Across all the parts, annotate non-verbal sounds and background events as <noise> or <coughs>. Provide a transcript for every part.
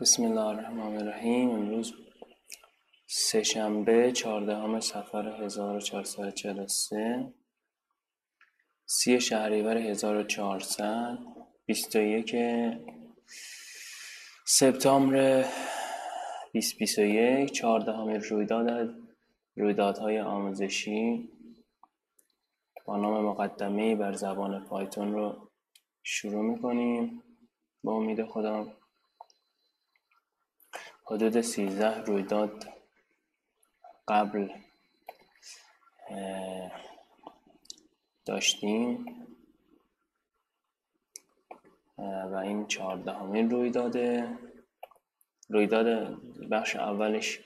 بسم الله الرحمن الرحیم. امروز سهشنبه چهاردهم سفر 1443 سی شهریور 1400 21 سپتامبر 2021 چهاردهمین رویداد رویدادهای آموزشی. با نام مقدمه بر زبان پایتون رو شروع می‌کنیم. با امید خدا حدود سیزده رویداد قبل داشتیم. و این چهاردهمین رویداده. رویداد بخش اولش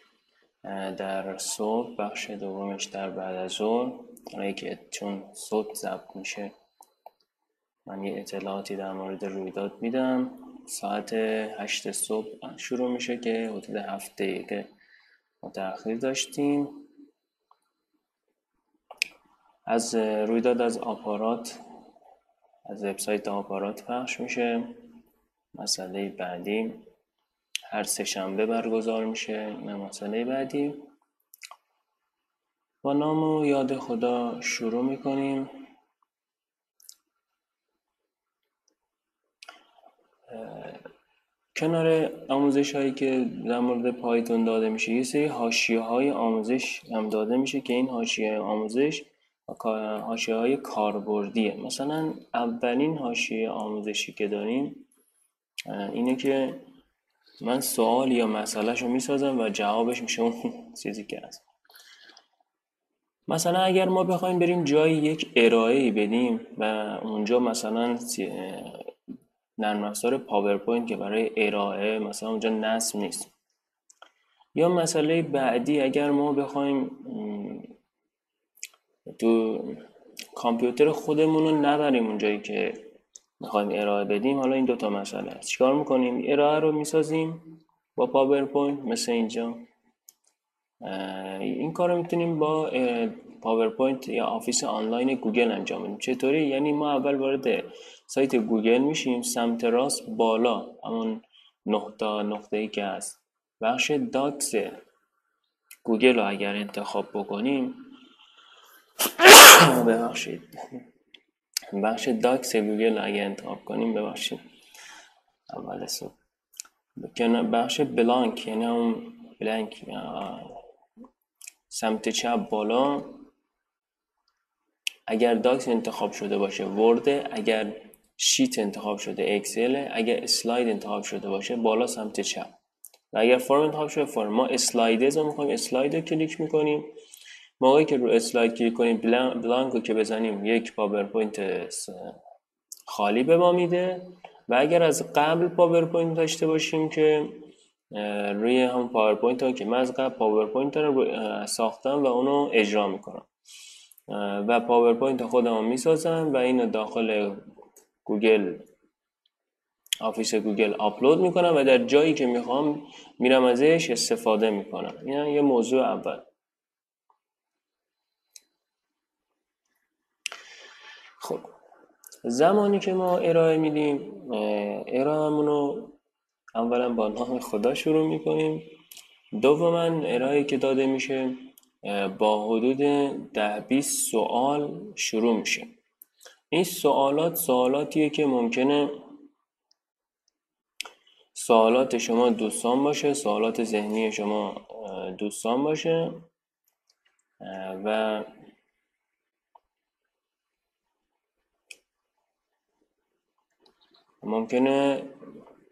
در صبح بخش دومش در بعد از ظهر. که چون صبح ضبط میشه من یه اطلاعاتی در مورد رویداد میدم. ساعت هشت صبح شروع میشه که حدود هفت دقیقه ما تأخیر داشتیم. از رویداد از آپارات از وبسایت آپارات پخش میشه. مسئله بعدی هر سه شنبه برگزار میشه این مسئله بعدی. با نام و یاد خدا شروع می‌کنیم. کنار آموزش هایی که در مورد پایتون داده میشه یه سری حاشیه های آموزش هم داده میشه که این حاشیه آموزش حاشیه های کاربردیه. مثلا اولین حاشیه آموزشی که داریم اینه که من سوال یا مسئله رو می‌سازم و جوابش میشه اون چیزی که هست. مثلا اگر ما بخوایم بریم جایی یک ارائه بدیم و اونجا مثلا نرم افزار پاورپوینت که برای ارائه مثلا اونجا نصب نیست. یا مسئله بعدی اگر ما بخوایم تو کامپیوتر خودمون رو نبریم اونجایی که می‌خوایم ارائه بدیم حالا این دوتا مسئله است چیکار می‌کنیم؟ ارائه رو می‌سازیم با پاورپوینت مثل اینجا. این کار رو می‌تونیم با پاورپوینت یا آفیس آنلاین گوگل انجام بدیم. چطوری؟ یعنی ما اول وارد سایت گوگل میشیم سمت راست بالا همون نقطه نقطه ای که هست. بخش Docs گوگل رو اگر انتخاب بکنیم <coughs> ببخشید. بخش Docs گوگل رو اگر انتخاب کنیم ببخشید. اول صبح. بخش blank یعنی اون blank سمت چپ بالا اگر Docs انتخاب شده باشه ورد اگر Sheet انتخاب شده اکسل اگر Slide انتخاب شده باشه بالا سمت چپ. و اگر فرم انتخاب شده فرم. ما Slides رو می‌خوایم اسلاید کلیک می‌کنیم. موقعی که رو اسلاید کلیک کنیم blank رو که بزنیم یک پاورپوینت خالی به ما میده. و اگر از قبل پاورپوینت داشته باشیم که روی هم پاورپوینت ها که من از قبل پاورپوینت رو ساختم و اونو اجرا می‌کنم. و پاورپوینت خودم می‌سازم و اینو داخل گوگل آفیس گوگل آپلود می‌کنم و در جایی که می‌خوام میرم ازش استفاده می‌کنم. این یه موضوع اول. خب زمانی که ما ارائه میدیم ارائه رو اولا با نام خدا شروع می‌کنیم. دوما ارائه که داده میشه با حدود ده 20 سوال شروع میشه. این سوالات سوالاتیه که ممکنه سوالات شما دوستان باشه سوالات ذهنی شما دوستان باشه. و ممکنه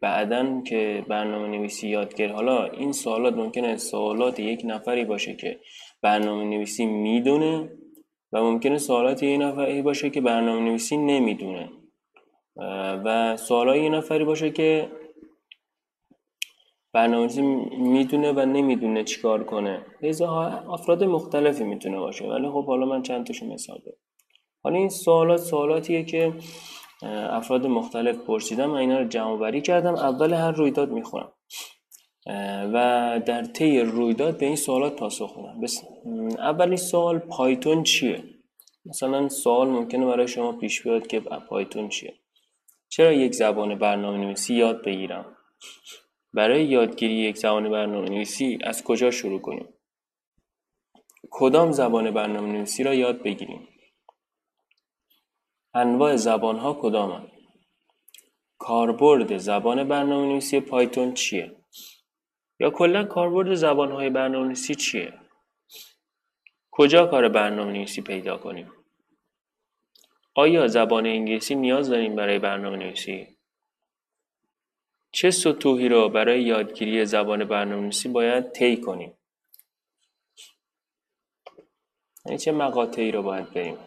بعدا که برنامه نویسی یاد حالا این سوالات ممکنه سوالات یک نفری باشه که برنامه نویسی می‌دونه و ممکنه سوالات یه نفری باشه که برنامه نویسی نمی‌دونه و سوالات یه نفری باشه که برنامه نویسی می‌دونه و نمی‌دونه چیکار کنه. افراد مختلفی می‌تونه باشه ولی خب حالا من چند تاشو مثال بزنم حالا این سوالات سوالاتیه که افراد مختلف پرسیدم من اینا رو جمع بری کردم اول هر رویداد می‌خونم و در طی رویداد به این سوالات پاسخ بس اولین سوال پایتون چیه؟ مثلا سوال ممکنه برای شما پیش بیاد که پایتون چیه. چرا یک زبان برنامه نویسی یاد بگیرم؟ برای یادگیری یک زبان برنامه نویسی از کجا شروع کنیم؟ کدام زبان برنامه نویسی را یاد بگیریم؟ انواع زبان ها کدام کاربرد زبان برنامه نویسی پایتون چیه؟ یا کلا کاربرد زبان های برنامه نویسی چیه؟ کجا کار برنامه نویسی پیدا کنیم؟ آیا زبان انگلیسی نیاز داریم برای برنامه نویسی چه سطوحی را برای یادگیری زبان برنامه‌نویسی باید طی کنیم؟ یعنی چه مقاطعی رو باید بریم؟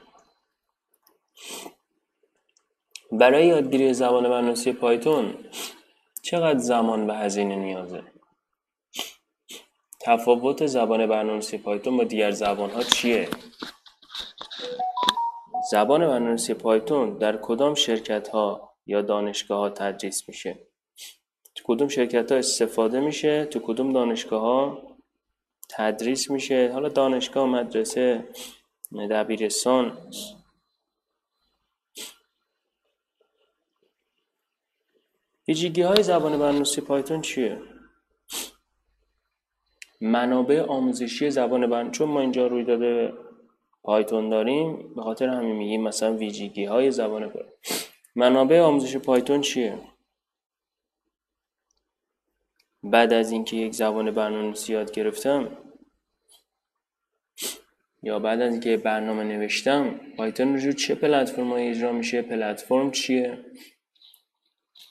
برای یادگیری زبان برنامه‌نویسی پایتون چقدر زمان و هزینه نیازه؟ تفاوت زبان برنامه‌نویسی پایتون با دیگر زبان‌ها چیه؟ زبان برنامه‌نویسی پایتون در کدام شرکت‌ها یا دانشگاه‌ها تدریس میشه؟ تو کدوم شرکت ها استفاده میشه؟ تو کدوم دانشگاه ها تدریس میشه؟ حالا دانشگاه مدرسه دبیرستان. ویژگی های زبان برنامه‌نویسی پایتون چیه؟ منابع آموزشی زبان برنامه چون ما اینجا روی داده پایتون داریم به خاطر همین میگیم مثلا ویژگی های زبان پایتون منابع آموزش پایتون چیه؟ بعد از اینکه یک زبان برنامه‌نویسی یاد گرفتم یا بعد از اینکه برنامه نوشتم پایتون رو چه پلتفرمایی اجرا میشه؟ پلتفرم چیه؟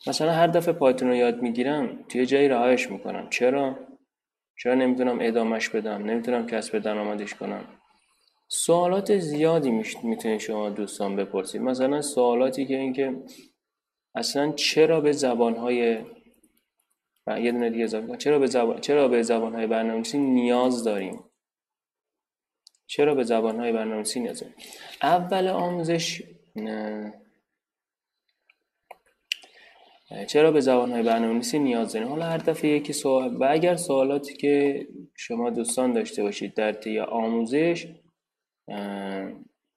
مثلا هر دفعه پایتون رو یاد می‌گیرم توی جایی رهایش می‌کنم. چرا؟ چرا نمی‌تونم ادامش بدم؟ نمی‌تونم کسب درآمدش کنم؟ سوالات زیادی می‌تونید شما دوستان بپرسید. مثلا سوالاتی که اینکه اصلا چرا به زبانهای یه دونه دیگه اضافه چرا به زبان چرا به زبان‌های برنامه‌نویسی نیاز داریم؟ چرا به زبان‌های برنامه‌نویسی نیاز داریم؟ اول آموزش چرا به زبان‌های برنامه‌نویسی نیاز داریم حالا هر دفعه یکی سوال و اگر سوالاتی که شما دوستان داشته باشید در طی آموزش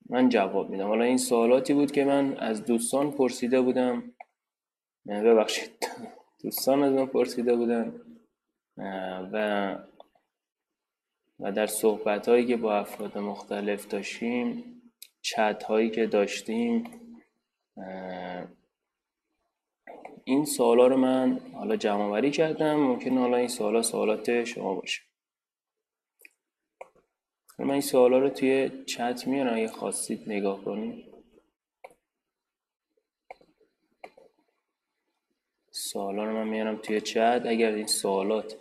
من جواب میدم. حالا این سوالاتی بود که من از دوستان پرسیده بودم. ببخشید. <laughs> دوستان از من پرسیده بودن. و و در صحبت هایی که با افراد مختلف داشتیم چت هایی که داشتیم این سوالا رو من حالا جمع وری کردم. ممکن حالا این سوالا سوالات شما باشه. من این سوالا رو توی چت میارم اگه خواستید نگاه کنید سوالا رو من میارم توی چت. اگر این سوالات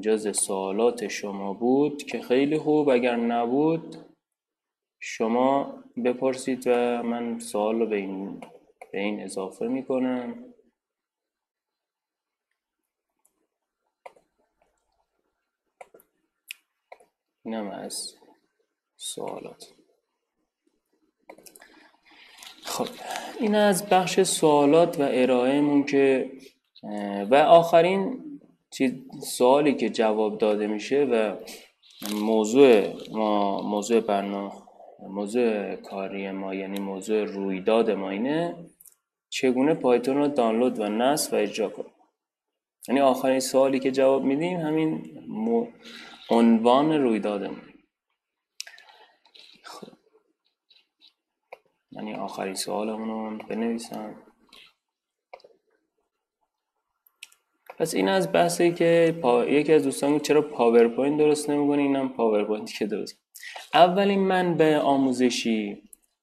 جز سوالات شما بود که خیلی خوب اگر نبود شما بپرسید و من سوال رو به این, به این اضافه می‌کنم. اینم از سوالات. خب این از بخش سوالات و ارائهمون که و آخرین سوالی که جواب داده میشه و موضوع ما موضوع برنامه موضوع کاری ما یعنی موضوع رویداد ما اینه چگونه پایتون رو دانلود و نصب و اجرا کنیم. یعنی آخرین سوالی که جواب میدیم همین عنوان رویدادمون. یعنی آخرین سوالمون رو بنویسم. پس این از بحثی که پا... یکی از دوستان چرا پاورپوینت درست نمی‌کنه اینم پاورپوینت که درست. اولین منبع آموزشی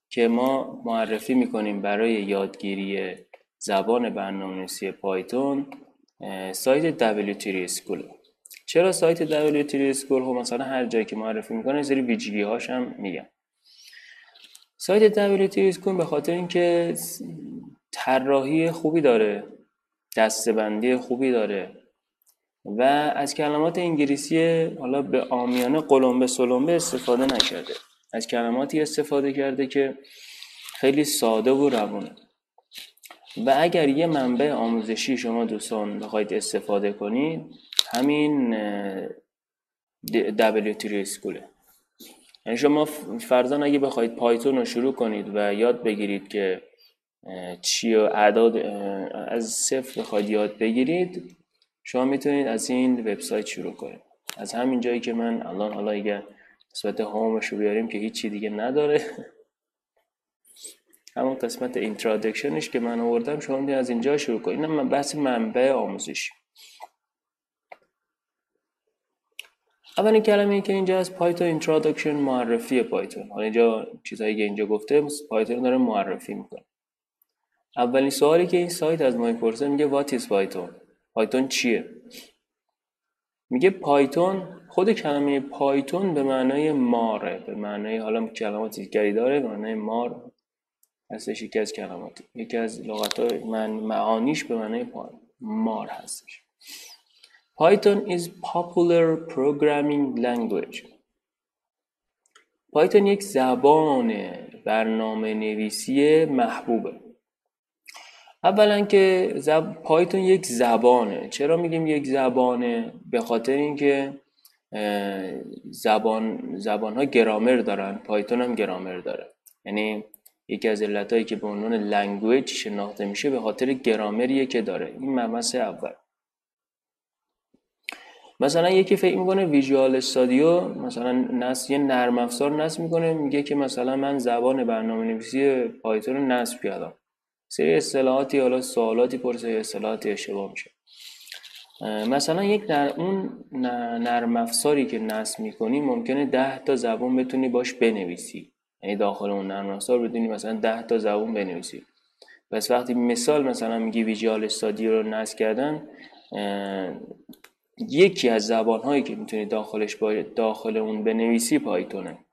که ما معرفی می‌کنیم برای یادگیری زبان برنامه‌نویسی پایتون سایت WT School. چرا سایت WT School خب مثلا هر جایی که معرفی می‌کنه سری ویژگی هاش هم میگم سایت WT کن به خاطر اینکه طراحی خوبی داره دستبندی خوبی داره و از کلمات انگلیسی حالا به آمیانه قلمبه سلمبه استفاده نکرده. از کلماتی استفاده کرده که خیلی ساده و روونه. و اگر یه منبع آموزشی شما دوستان بخواید استفاده کنید همین WT اسکوله. یعنی شما فرزان اگه بخواید پایتون رو شروع کنید و یاد بگیرید که چی و اعداد از صفر بخواید یاد بگیرید شما می‌تونید از این وبسایت شروع کنید. از همین جایی که من الان حالا اگر قسمت home ش رو بیاریم که هیچی دیگه نداره <laughs> همون قسمت introduction ش که من آوردم شما می‌تونید از اینجا شروع کنید. من بحث منبع آموزشی اولین کلمه که اینجا از پایتون introduction معرفی پایتون حالا اینجا چیزهایی که اینجا گفته پایتون داره معرفی می‌کنه. اولین سوالی که این سایت از ما می‌پرسه میگه what is پایتون پایتون چیه؟ میگه پایتون خود کلمه پایتون به معنای ماره به معنای حالا کلمات دیگری داره به معنای مار. هستش یکی از کلمات یکی از لغت من معانیش به معنای مار هستش. Python is popular programming language. پایتون یک زبان برنامه نویسی محبوبه. اولا که زب... پایتون یک زبانه. چرا میگیم یک زبانه؟ به خاطر اینکه زبان زبان ها گرامر دارن. پایتون هم گرامر داره. یعنی یکی از علتهایی که به عنوان language شناخته میشه به خاطر گرامریه که داره. این مبحث اول. مثلا یکی فکر می‌کنه Visual Studio مثلا نصب یه نرم افزار نصب می‌کنه میگه که مثلا من زبان برنامه نویسی پایتون رو نصب کردم. سری اصطلاحاتی حالا سوالاتی پرسه اصطلاحاتی اشتباه میشه. مثلا یک در اون نرم افزاری که نصب می‌کنی ممکنه ده تا زبان بتونی باش بنویسی. یعنی داخل اون نرم افزار بدونی مثلا ده تا زبان بنویسی. پس وقتی مثال مثلا میگی ویژوال استادیو رو نصب کردن یکی از زبان هایی که می‌تونی داخلش با داخل اون بنویسی پایتونه.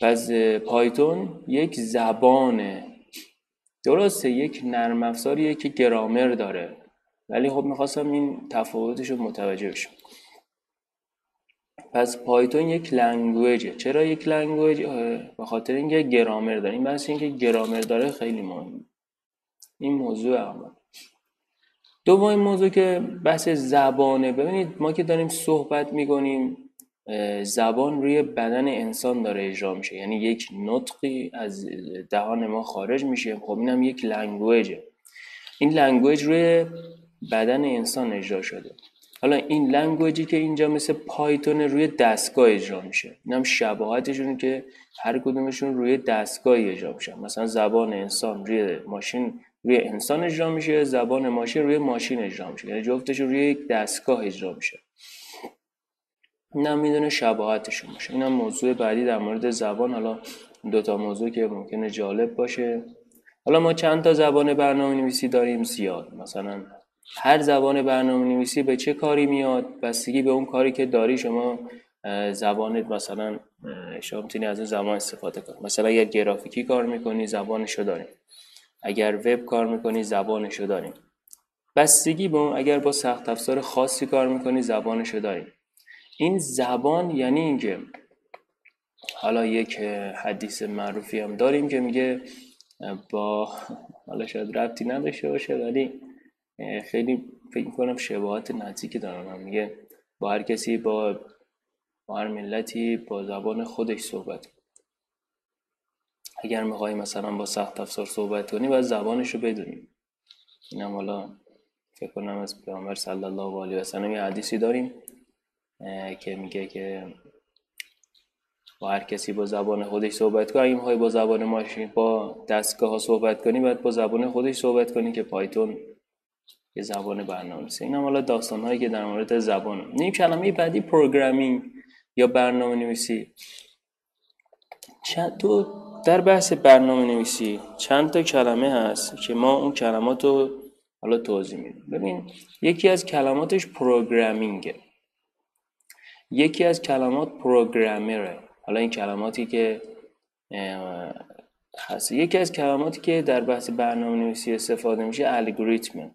پس پایتون یک زبانه درسته یک نرم افزاریه که گرامر داره. ولی خب می‌خواستم این تفاوتش رو متوجه بشم. پس پایتون یک language ه. چرا یک language؟ به خاطر اینکه گرامر داره. این بحث اینکه گرامر داره خیلی مهم این موضوع اول دومین موضوع که بحث زبانه. ببینید ما که داریم صحبت می‌کنیم زبان روی بدن انسان داره اجرا میشه. یعنی یک نطقی از دهان ما خارج میشه. خب اینم یک language ه. این language روی بدن انسان اجرا شده. حالا این language ی که اینجا مثل پایتون روی دستگاه اجرا میشه. اینم شباهتشونه که هر کدومشون روی دستگاه اجرا میشن. مثلا زبان انسان روی ماشین روی انسان اجرا میشه زبان ماشین روی ماشین اجرا میشه. یعنی جفتشون روی یک دستگاه اجرا میشه. اینم می‌دونه شباهتشون باشه. اینم موضوع بعدی در مورد زبان. حالا دوتا موضوع که ممکنه جالب باشه. حالا ما چند تا زبان برنامه نویسی داریم؟ زیاد. مثلا هر زبان برنامه نویسی به چه کاری میاد؟ بستگی به اون کاری که داری شما زبانت مثلا شما می‌تونی از اون زبان استفاده کنی. مثلا اگر گرافیکی کار می‌کنی زبانشو داریم اگر وب کار می‌کنی زبانشو داریم. بستگی به اون اگر با سخت افزار خاصی کار می‌کنی زبانشو داریم. این زبان یعنی اینکه حالا یک حدیث معروفی هم داریم که میگه با حالا شاید ربطی نداشته باشه ولی خیلی فکر کنم شباهت نزدیکی دارم میگه با هر کسی با با هر ملتی با زبان خودش صحبت اگر میخوایی مثلا با سخت افزار صحبت کنی باید زبانش رو بدونیم اینم حالا فکر کنم از پیامبر صلی الله علیه و سلم یه حدیثی داریم که میگه که با هر کسی با زبان خودش صحبت کنی اگه با زبان ماشین با دستگاه ها صحبت کنی باید با زبان خودش صحبت کنی که پایتون یه زبان برنامه‌نویسی این هم حالا داستان هایی که در مورد زبان. نیم کلمه بعدی پروگرامینگ یا برنامه نویسی تو در بحث برنامه نویسی چند تا کلمه هست که ما اون کلمات رو حالا توضیح میدیم. ببین یکی از کلماتش پروگرامینگه یکی از کلمات پروگرامره حالا این کلماتی که هست. یکی از کلماتی که در بحث برنامه نویسی استفاده میشه الگوریتمه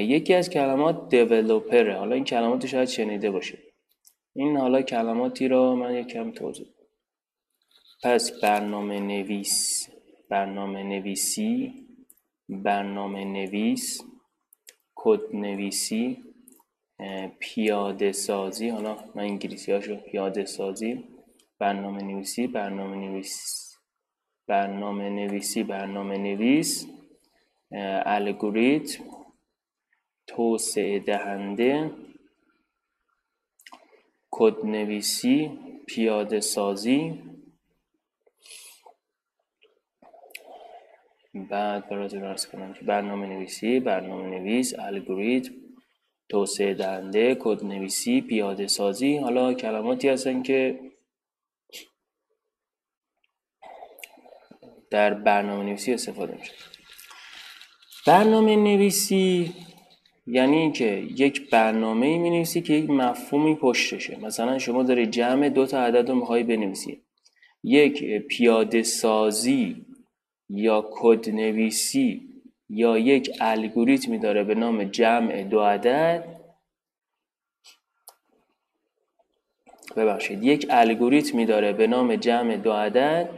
یکی از کلمات دیولوپره حالا این کلمات شاید شنیده باشه این حالا کلماتی رو من یکم توضیح پس برنامه نویس برنامه نویسی برنامه نویس کد نویسی پیاده سازی حالا من انگلیسی هاشو پیاده سازی برنامه نویسی برنامه نویس برنامه نویسی برنامه نویس الگوریتم توسعه دهنده کدنویسی پیاده سازی. بعد براتون ارز کنم که برنامه نویسی برنامه نویس الگوریتم توسعه دهنده کدنویسی پیاده سازی حالا کلماتی هستن که در برنامه نویسی استفاده میشه. برنامه نویسی یعنی که یک برنامه ای می نویسی که یک مفهومی پشتشه. مثلا شما داری جمع دو تا عدد رو می‌خوای بنویسی. یک پیاده سازی یا کد نویسی یا یک الگوریتمی داره به نام جمع دو عدد. ببخشید یک الگوریتمی داره به نام جمع دو عدد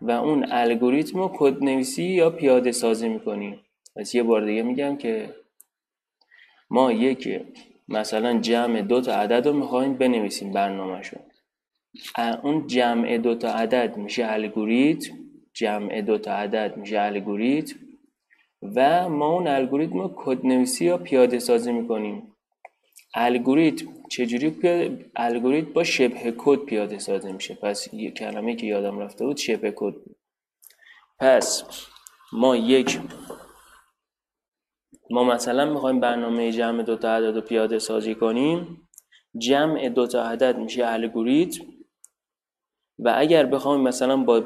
و اون الگوریتم رو کد نویسی یا پیاده سازی می‌کنیم پس یه بار دیگه میگم که ما یک مثلا جمع دو تا عدد رو می‌خوایم بنویسیم برنامهشون. اون جمع دو تا عدد میشه الگوریتم. جمع دو تا عدد میشه الگوریتم و ما اون الگوریتم رو کد نویسی یا پیاده سازی می‌کنیم. الگوریتم چجوری پیاده الگوریتم با شبه کد پیاده سازی میشه؟ پس یه کلمه که یادم رفته بود شبه کد. پس ما یک ما مثلا می‌خوایم برنامه جمع دو تا عدد رو پیاده سازی کنیم. جمع دو تا عدد میشه الگوریتم. و اگر بخوایم مثلا با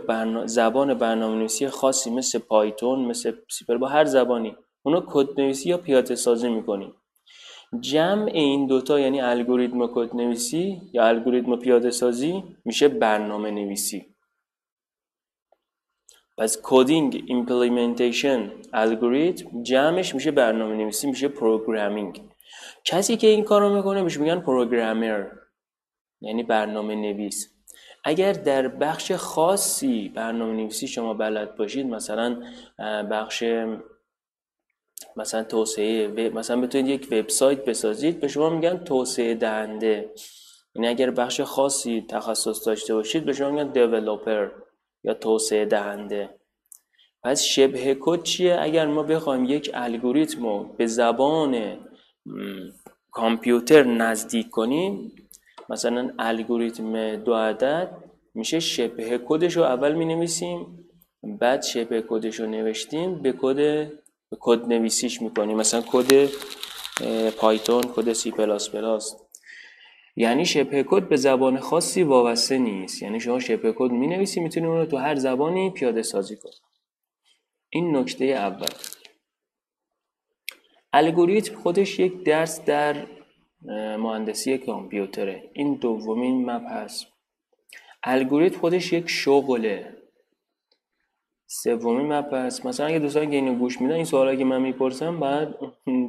زبان برنامه نویسی خاصی مثل پایتون مثل سیپر با هر زبانی اونو کد نویسی یا پیاده سازی می‌کنیم. جمع این دوتا یعنی الگوریتم کد نویسی یا الگوریتم پیاده سازی میشه برنامه نویسی پس coding implementation الگوریتم جمعش میشه برنامه نویسی میشه programming کسی که این کارو می‌کنه بهش میگن programmer یعنی برنامه نویس اگر در بخش خاصی برنامه نویسی شما بلد باشید مثلا بخش مثلا توسعه مثلا بتونید یک وبسایت بسازید به شما میگن توسعه دهنده. یعنی اگر بخش خاصی تخصص داشته باشید به شما میگن developer یا توسعه دهنده. پس شبه کد چیه؟ اگر ما بخوایم یک الگوریتم رو به زبان کامپیوتر نزدیک کنیم مثلا الگوریتم دو عدد میشه شبه کدش رو اول می نویسیم بعد شبه کدش رو نوشتیم به کد کد نویسیش می‌کنیم. مثلا کد پایتون کد سی پلاس پلاس. یعنی شبه کد به زبان خاصی وابسته نیست. یعنی شما شبه کد می نویسی می‌تونید اون رو تو هر زبانی پیاده سازی کنید این نکته اول. الگوریتم خودش یک درس در مهندسی کامپیوتره. این دومین مبحث. الگوریتم خودش یک شغله. سومین مبحث. مثلا اگه دوستان که اینو گوش میدن این سوالی که من می‌پرسم بعد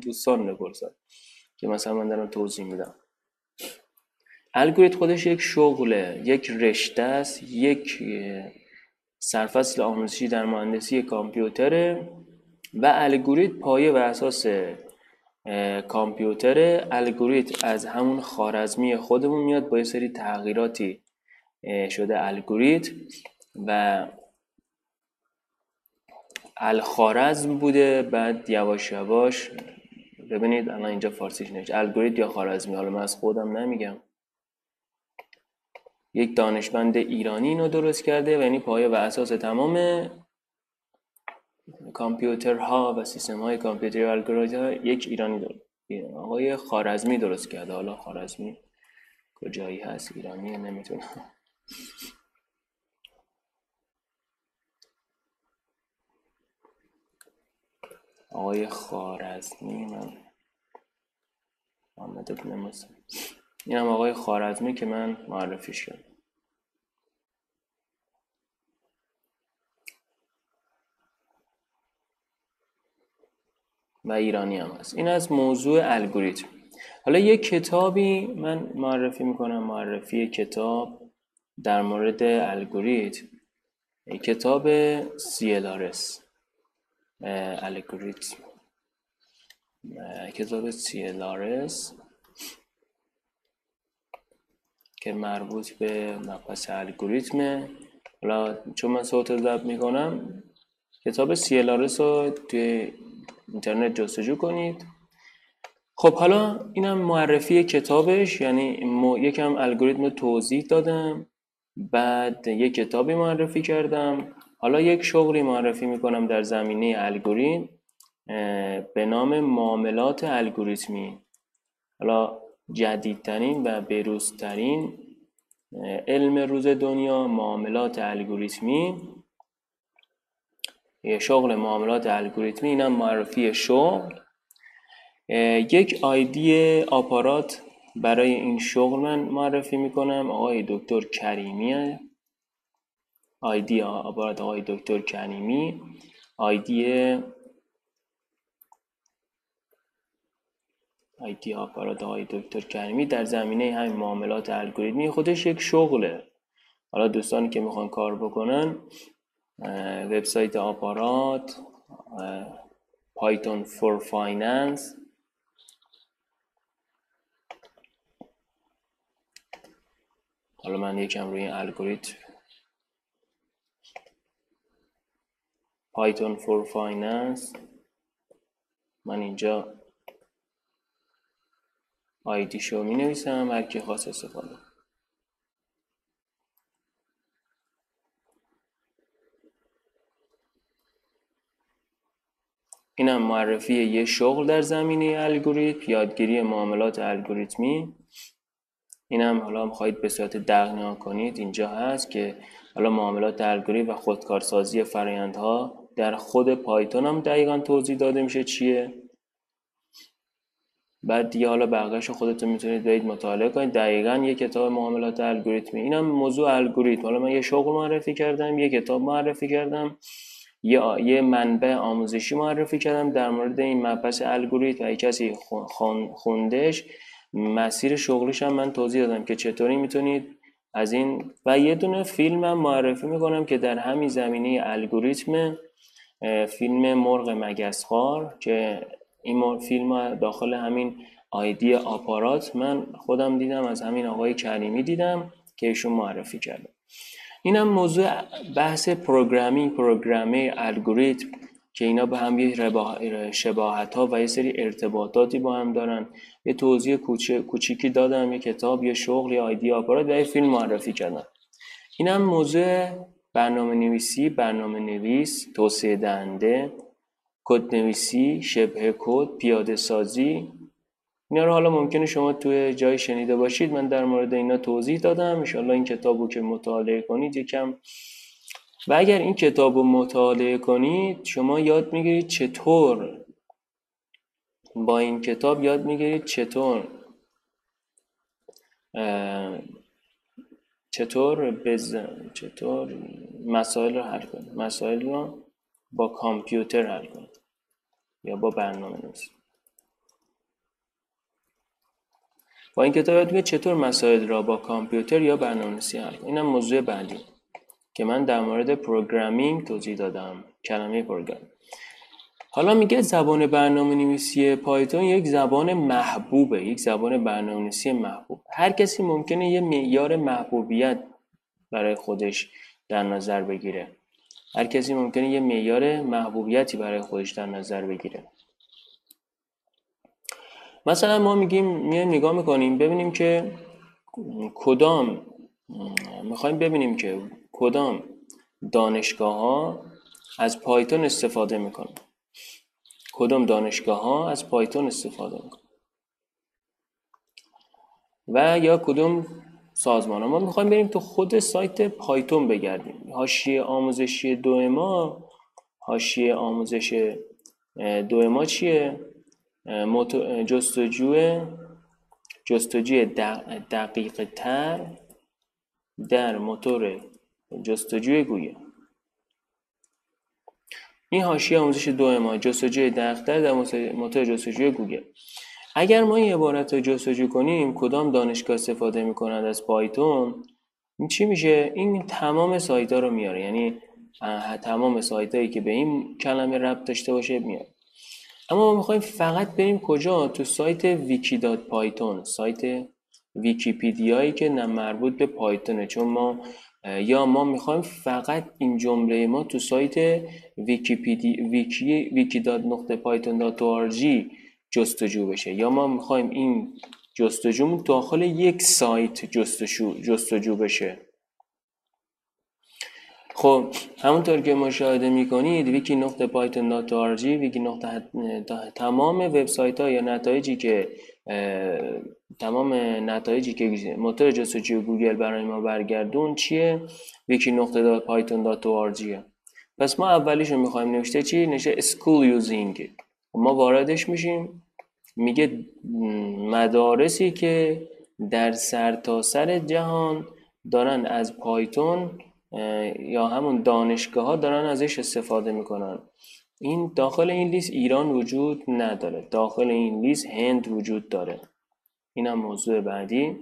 دوستان بپرسن که مثلا من دارم توضیح میدم. الگوریتم خودش یک شغله یک رشته است یک سرفصل آموزشی در مهندسی کامپیوتره و الگوریتم پایه و اساس کامپیوتر الگوریتم از همون خارزمی خودمون میاد با یه سری تغییراتی شده الگوریتم و الخارزم بوده بعد یواش یواش ببینید الان اینجا فارسیش نوشته الگوریتم یا خارزمی حالا من از خودم نمیگم. یک دانشمند ایرانی اینو درست کرده و یعنی پایه و اساس تمام کامپیوترها و سیستم های کامپیوتری و الگوریتم یک ایرانی داره آقای خارزمی درست کرده. حالا خارزمی کجایی هست؟ ایرانی نمی‌تونم. آقای خارزمی من محمد ابن مسلم این هم آقای خارزمی که من معرفیش کردم. و ایرانی هم هست. این از موضوع الگوریتم. حالا یک کتابی من معرفی می‌کنم معرفی کتاب در مورد الگوریتم. کتاب CLRS الگوریتم. کتاب CLRS که مربوط به مبحث الگوریتمه حالا چون من صوت ضبط می‌کنم کتاب CLRS رو توی اینترنت جستجو کنید. خب حالا اینم معرفی کتابش یعنی یکم الگوریتم توضیح دادم. بعد یک کتابی معرفی کردم. حالا یک شغلی معرفی می‌کنم در زمینه الگوریتم به نام معاملات الگوریتمی. حالا جدیدترین و بروزترین علم روز دنیا معاملات الگوریتمی. شغل معاملات الگوریتمی اینم معرفی شغل. یک آیدی آپارات برای این شغل من معرفی می‌کنم. آقای دکتر کریمی آیدی آپارات آقای دکتر کریمی. آیدی آیدی آپارات آقای دکتر کریمی در زمینه همین معاملات الگوریتمی. خودش یک شغله. حالا دوستانی که می‌خوان کار بکنن وبسایت آپارات Python for Finance. حالا من یکم روی این الگوریتم. Python for Finance. من اینجا آیدی شو می نویسم هر کی خواست استفاده اینم معرفی یه شغل در زمینه الگوریتم یادگیری معاملات الگوریتمی. اینم حالا می‌خواهید به صورت دقیق کنید اینجا هست که حالا معاملات الگوریتم و خودکارسازی فرایندها در خود پایتون هم دقیقا توضیح داده میشه چیه. بعد دیگه حالا بقیه‌شو خودتون می‌تونید برید مطالعه کنید. دقیقا یه کتاب معاملات الگوریتمی. اینم موضوع الگوریتم. حالا من یه شغل معرفی کردم یه کتاب معرفی کردم. یه, یه منبع آموزشی معرفی کردم در مورد این مبحث الگوریتم. و کسی خوندش مسیر شغلیش هم من توضیح دادم که چطوری می‌تونید از این و یه دونه فیلم هم معرفی می‌کنم که در همین زمینه الگوریتم فیلم مرغ مگسخوار که این فیلم داخل همین آیدی آپارات من خودم دیدم از همین آقای کریمی دیدم که ایشون معرفی کرده. اینم موضوع بحث programming programmer الگوریتم که اینا به هم یه شباهت ها و یه سری ارتباطاتی با هم دارن. یه توضیح کوچیکی دادم یه کتاب یه شغل یه آیدی آپارات و یه فیلم معرفی کردم. اینم موضوع برنامه نویسی برنامه نویس توسعه دهنده کد نویسی شبه کد پیاده سازی اینا رو حالا ممکنه شما توی جای شنیده باشید. من در مورد اینا توضیح دادم. انشالله این کتاب رو که مطالعه کنید یکم و اگر این کتاب رو مطالعه کنید شما یاد می‌گیرید چطور با این کتاب یاد می‌گیرید چطور چطور بزن چطور مسائل رو حل کنید. مسائل رو با کامپیوتر حل کنید یا با برنامه نویسی. با این کتاب یاد چطور مسائل را با کامپیوتر یا برنامه‌نویسی حل اینم موضوع بعدی که من در مورد programming توضیح دادم کلمه program حالا میگه زبان برنامه نویسی پایتون یک زبان محبوبه یک زبان برنامه نویسی محبوب. هر کسی ممکنه یه معیار محبوبیت برای خودش در نظر بگیره. هر کسی ممکنه یه معیار محبوبیتی برای خودش در نظر بگیره. مثلا ما میگیم میایم نگاه می‌کنیم ببینیم که کدام می‌خوایم ببینیم که کدام دانشگاه ها از پایتون استفاده می‌کنن. کدام دانشگاه ها از پایتون استفاده می‌کنن. و یا کدوم سازمان. ها ما می‌خوایم بریم تو خود سایت پایتون بگردیم. حاشیه آموزشی دو ما حاشیه آموزش دو ما چیه؟ جستجو جستجوی دقیق تر در موتور جستجوی گوگل این حاشیه آموزش دو ما جستجوی دقیق تر در موتور جستجوی گوگل اگر ما این عبارت رو جستجو کنیم کدام دانشگاه استفاده می‌کنند از پایتون؟ این چی میشه؟ این تمام سایت ها رو میاره یعنی تمام سایت هایی که به این کلمه ربط داشته باشه میاره اما ما می‌خوایم فقط بریم کجا؟ تو سایت ویکی dot پایتون سایت ویکیپیدیایی که نه مربوط به پایتونه. چون ما یا ما می‌خوایم فقط این جمله ما تو سایت ویکیپیدی ویکی ویکی دات نقطه پایتون dot جستجو بشه. یا ما می‌خوایم این جستجو داخل یک سایت جستجو, جستجو بشه. خب همونطور که مشاهده می‌کنید ویکی نقطه پایتون dot ویکی نقطه تمام وبسایت ها یا نتایجی که تمام نتایجی که موتور جستجوی گوگل برای ما برگردون چیه؟ ویکی نقطه dot پایتون dot پس ما اولیش رو می‌خوایم نوشته چی؟ which school using ما واردش میشیم. میگه مدارسی که در سرتاسر سر جهان دارن از پایتون یا همون دانشگاه ها دارن ازش استفاده می‌کنن. این داخل این لیست ایران وجود نداره. داخل این لیست هند وجود داره. این هم موضوع بعدی.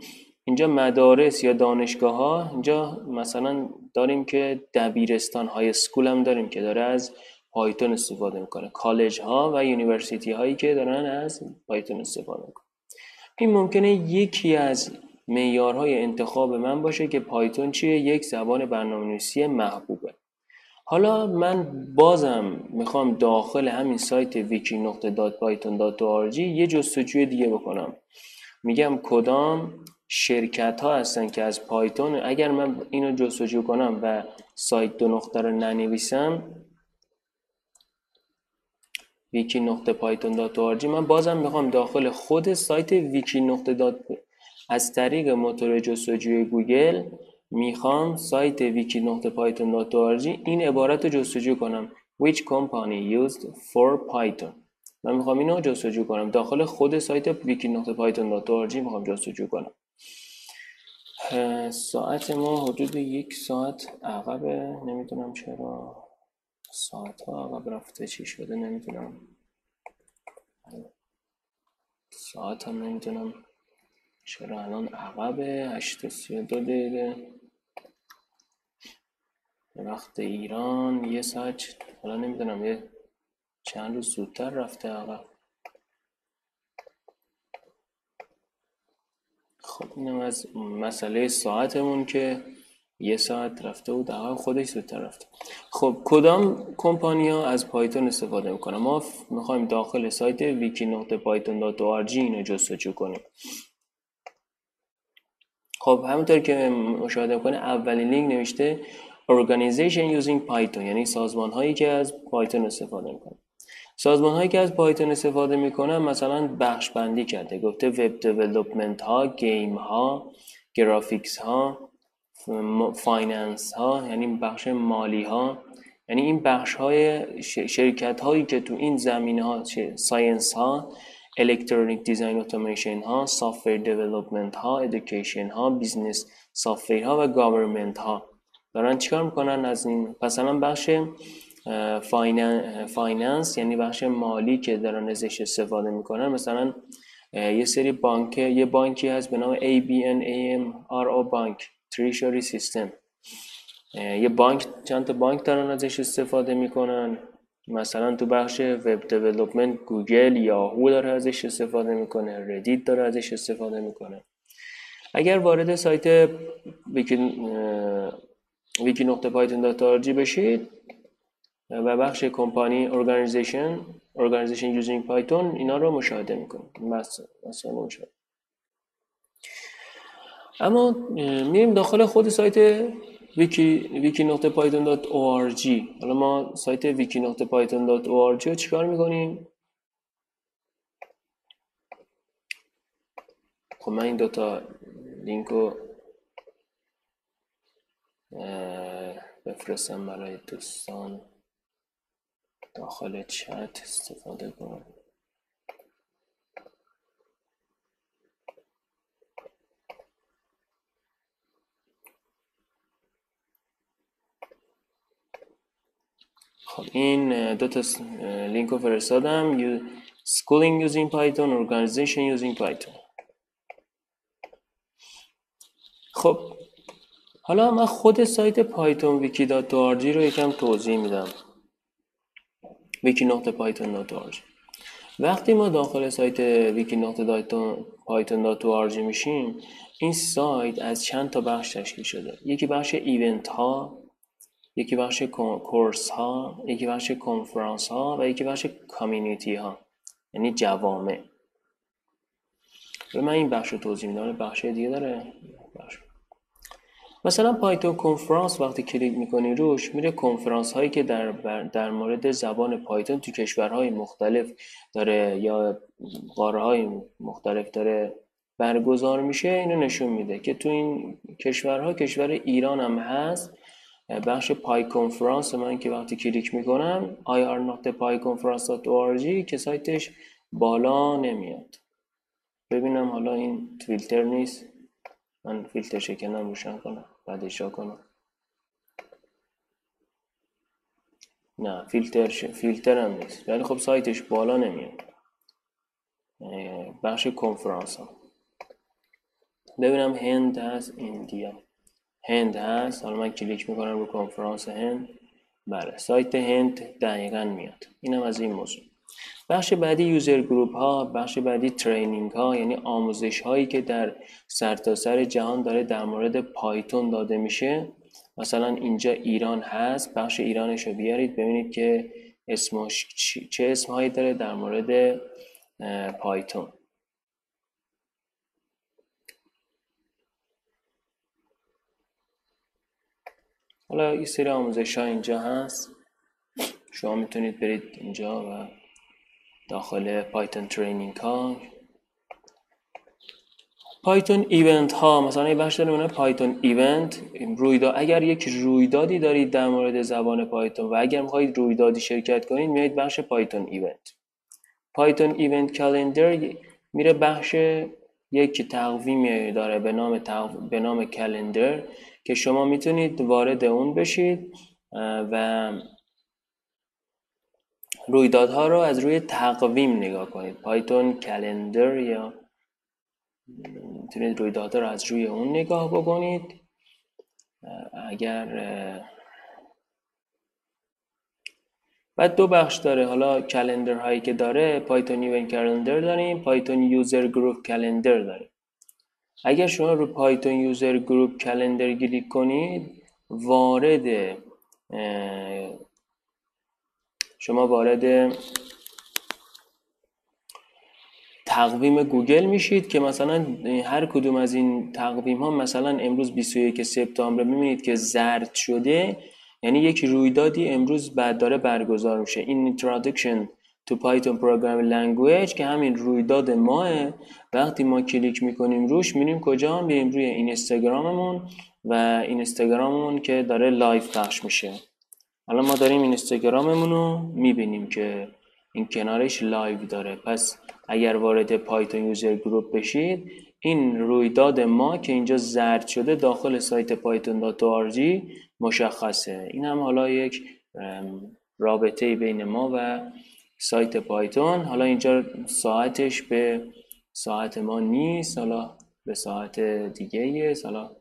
اینجا مدارس یا دانشگاه ها اینجا مثلا داریم که دبیرستان high school هم داریم که داره از پایتون استفاده می‌کنه. کالج ها و university هایی که دارن از پایتون استفاده می‌کنه این ممکنه یکی از معیارهای انتخاب من باشه که پایتون چیه؟ یک زبان برنامه‌نویسی محبوبه. حالا من بازم می‌خوام داخل همین سایت ویکی نقطه dot پایتون dot یه جستجوی دیگه بکنم. میگم کدام شرکت ها هستن که از پایتون اگر من اینو جستجو کنم و سایت دو نقطه رو ننویسم ویکی نقطه پایتون dot من بازم می‌خوام داخل خود سایت ویکی نقطه dot از طریق موتور جستجوی گوگل می‌خوام سایت پایتون این عبارت رو جستجو کنم. Which company used for python. من می‌خوام اینو جستجو کنم. داخل خود سایت پایتون می‌خوام جستجو کنم. ساعت ما حدود یک ساعت عقبه. نمی‌دونم چرا ساعت ها عقب رفته چی شده نمی‌دونم. ساعت هم نمی‌دونم. چرا الان هشت سی دو دقیقه. وقت ایران یه ساعت حالا نمی‌دونم یه چند روز زودتر رفته عقب. خب اینم از مسئله ساعتمون که یه ساعت رفته بود عقب خودش زودتر رفته. خب کدام کمپانیا از پایتون استفاده می‌کنه ما می‌خوایم داخل سایت dot اینو جستجو کنیم. خب همونطور که مشاهده کنه اولین لینک نوشته Organization using Python یعنی سازمان هایی که از پایتون استفاده می‌کنن. سازمان هایی که از پایتون استفاده می‌کنن مثلا بخش بندی کرده. گفته web development ها game ها graphics ها finance ها یعنی بخش مالی ها. یعنی این بخش های شرکت هایی که تو این زمینه ها science ها electronic design automation ها software development ها education ها business software ها و government ها دارن چیکار می‌کنن از این؟ مثلا بخش finance یعنی بخش مالی که دارن ازش استفاده می‌کنن. مثلا یه سری بانک یه بانکی هست به نام ABN AMRO Bank treasury system یه بانک چند تا بانک دارن ازش استفاده می‌کنن. مثلا تو بخش web development گوگل یاهو داره ازش استفاده می‌کنه ردیت داره ازش استفاده می‌کنه. اگر وارد سایت ویکی, نقطه پایتون dot بشید و بخش company organization organization using Python اینا رو مشاهده می‌کنید مثلا مشاهده اما میریم داخل خود سایت پایتون dot حالا ما سایت dot رو چیکار می‌کنیم؟ خب من این دوتا لینک رو بفرستم برای دوستان داخل چت استفاده کنم. خب این دو تا لینک رو فرستادم. Schooling using python organization using python. خب حالا من خود سایت پایتون ویکی dot رو یکم توضیح میدم. ویکی نقطه پایتون dot وقتی ما داخل سایت ویکی نقطه پایتون dot میشیم این سایت از چند تا بخش تشکیل شده؟ یکی بخش event ها یکی بخش course ها یکی بخش کنفرانس ها و یکی بخش community ها یعنی جوامع من این بخش رو توضیح میدم بخش دیگه داره بخش. مثلا پایتون کنفرانس وقتی کلیک می‌کنی روش میره کنفرانس هایی که در, در مورد زبان پایتون تو کشورهای مختلف داره یا قاره های مختلف داره برگزار میشه اینو نشون میده که تو این کشورها کشور ایران هم هست بخش پای کنفرانس من که وقتی کلیک می‌کنم ir.pyconference.org که سایتش بالا نمیاد. ببینم حالا این فیلتر نیست. من فیلتر شکنم روشن کنم بعد کنم. نه فیلتر ش... فیلتر هم نیست. ولی خب سایتش بالا نمیاد. بخش کنفرانس هم ببینم هند هست ایندیا هند هست. حالا من کلیک می‌کنم رو کنفرانس هند. بله سایت هند دقیقا میاد. اینم از این موضوع. بخش بعدی user group ها بخش بعدی training ها یعنی آموزش هایی که در سرتاسر سر جهان داره در مورد پایتون داده میشه. مثلا اینجا ایران هست. بخش ایرانش رو بیارید. ببینید که اسمش چه اسم هایی داره در مورد پایتون. حالا این سری آموزش ها اینجا هست. شما می‌تونید برید اینجا و داخل Python training ها. Python event ها مثلا یه بخش داریم Python event رویداد اگر یک رویدادی دارید در مورد زبان پایتون و اگر می‌خواهید رویدادی شرکت کنید میایید بخش Python event Python event calendar میره بخش یک تقویمی داره به نام به نام کلندر که شما می‌تونید وارد اون بشید و رویدادها رو از روی تقویم نگاه کنید. پایتون کلندر یا می‌تونید رویدادها رو از روی اون نگاه بکنید. اگر بعد دو بخش داره. حالا کلندر هایی که داره پایتون ایون کلندر داریم پایتون یوزر گروپ کلندر داریم. اگر شما رو Python user group calendar کلیک کنید وارد شما وارد تقویم گوگل میشید که مثلا هر کدوم از این تقویم ها مثلا امروز 21 سپتامبر. می‌بینید که زرد شده. یعنی یک رویدادی امروز بعد داره برگزار میشه. این introduction to Python program language که همین رویداد ماه وقتی ما کلیک می‌کنیم روش میریم کجا میریم روی اینستاگراممون و اینستاگراممون که داره live پخش میشه. حالا ما داریم اینستاگراممون رو می‌بینیم که این کنارش live داره. پس اگر وارد Python user group بشید این رویداد ما که اینجا زرد شده داخل سایت پایتون مشخصه. این هم حالا یک رابطه بین ما و سایت پایتون. حالا اینجا ساعتش به ساعت ما نیست حالا به ساعت دیگه حالا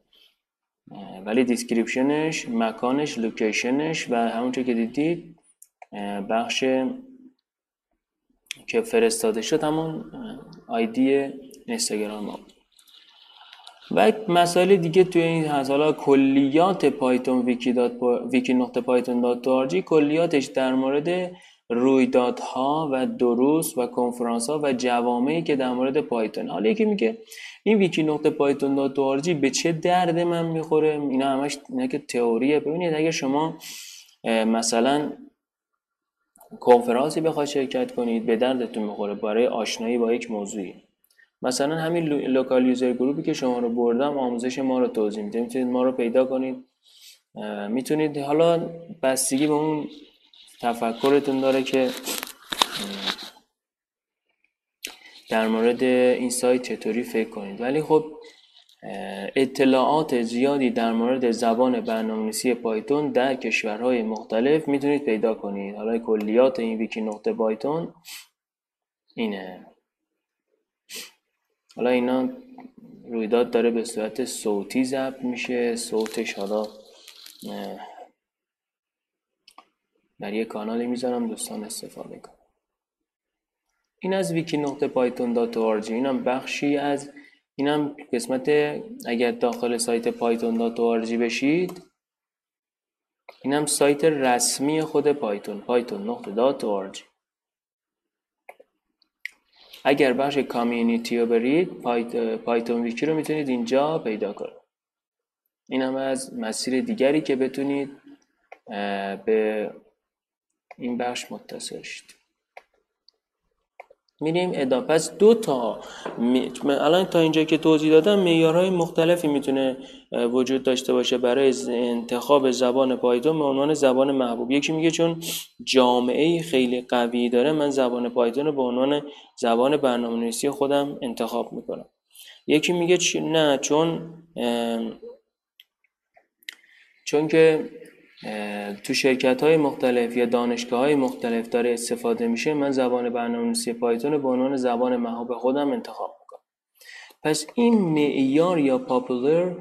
ولی description ش مکانش location ش و همونطور که دیدید بخش که فرستاده شد همون ID اینستاگرام ما و مسائل دیگه توی این هست. حالا کلیات پایتون ویکی, dot ویکی نقطه پایتون dot کلیاتش در مورد رویدادها و دروس و کنفرانس ها و جوامعی که در مورد پایتون. حالا یکی میگه این ویکی نقطه پایتون dot به چه درد من می‌خوره؟ اینا همش اینا که تئوریه. ببینید اگه شما مثلا کنفرانسی بخواید شرکت کنید به دردتون می‌خوره برای آشنایی با یک موضوعی. مثلا همین local user group ی که شما رو بردم آموزش ما رو توضیح میده می‌تونید ما رو پیدا کنید. می‌تونید حالا بستگی به اون تفکرتون داره که در مورد این سایت چطوری فکر کنید. ولی خب اطلاعات زیادی در مورد زبان برنامه‌نویسی پایتون در کشورهای مختلف می‌تونید پیدا کنید. حالا کلیات این ویکی نقطه پایتون اینه. حالا اینا رویداد داره به صورت صوتی ضبط میشه صوتش حالا در یک کانالی می‌ذارم دوستان استفاده کن این از ویکی نقطه پایتون dot اینم بخشی از اینم قسمت اگر داخل سایت پایتون dot بشید اینم سایت رسمی خود پایتون. پایتون نقطه dot اگر بخش کامیونیتی رو برید پایتون ویکی رو می‌تونید اینجا پیدا کنید. این هم از مسیر دیگری که بتونید به این بخش متصل شید. میریم ادامه پس دو تا الان تا اینجا که توضیح دادم معیارهای مختلفی می‌تونه وجود داشته باشه برای انتخاب زبان پایتون به عنوان زبان محبوب. یکی میگه چون جامعه خیلی قوی داره من زبان پایتون رو به عنوان زبان برنامه‌نویسی خودم انتخاب می‌کنم. یکی میگه نه چون چون که تو شرکت های مختلف یا دانشگاه های مختلف داره استفاده میشه من زبان برنامه‌نویسی پایتون به عنوان زبان محبوب خودم انتخاب می‌کنم. پس این معیار یا پاپولر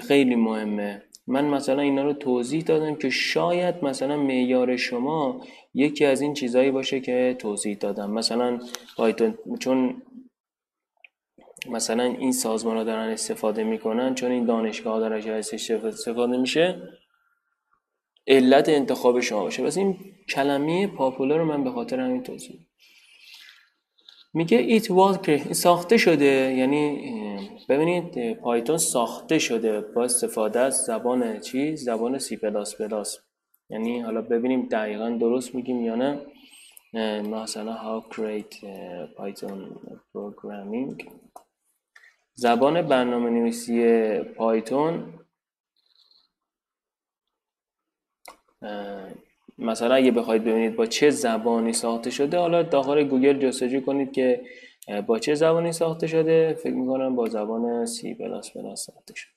خیلی مهمه. من مثلا اینا رو توضیح دادم که شاید مثلا معیار شما یکی از این چیزهایی باشه که توضیح دادم. مثلا پایتون چون مثلا این سازمان ها دارن استفاده می‌کنن چون این دانشگاه ها دارن استفاده میشه علت انتخاب شما باشه. بس این کلمه popular رو من به خاطر همین توضیح میگه it was ساخته شده. یعنی ببینید پایتون ساخته شده. با استفاده از زبان چی زبان سی پلاس پلاس یعنی حالا ببینیم دقیقا درست میگیم یا نه. مثلا how create python programming. زبان برنامه نویسی پایتون مثلا اگه بخواید ببینید با چه زبانی ساخته شده حالا داخل گوگل جستجو کنید که با چه زبانی ساخته شده فکر می‌کنم با زبان سی پلاس پلاس ساخته شده.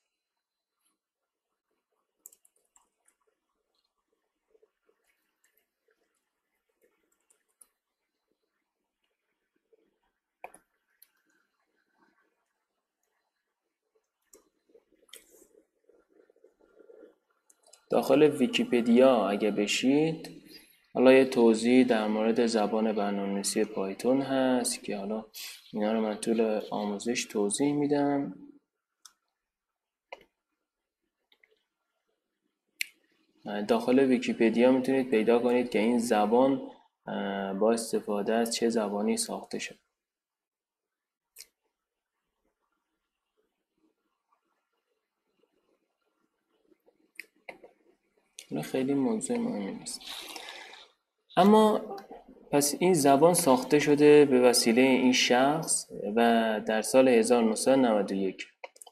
داخل ویکیپدیا اگه بشید حالا یه توضیح در مورد زبان برنامه‌نویسی پایتون هست که حالا اینا رو من طول آموزش توضیح میدم. داخل ویکیپدیا می‌تونید پیدا کنید که این زبان با استفاده از چه زبانی ساخته خیلی موضوع مهمی نیست. اما پس این زبان ساخته شده به وسیله این شخص و در سال 1991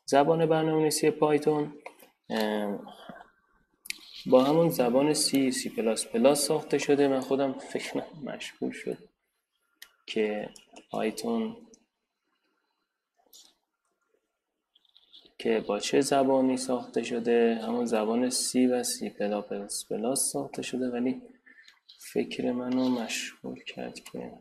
زبان برنامه‌نویسی پایتون با همون زبان سی سی پلاس پلاس ساخته شده. من خودم فکر مشغول شد که پایتون که با چه زبانی ساخته شده؟ همون زبان سی و سی پلاس پلاس ساخته شده ولی فکر منو مشغول کرد که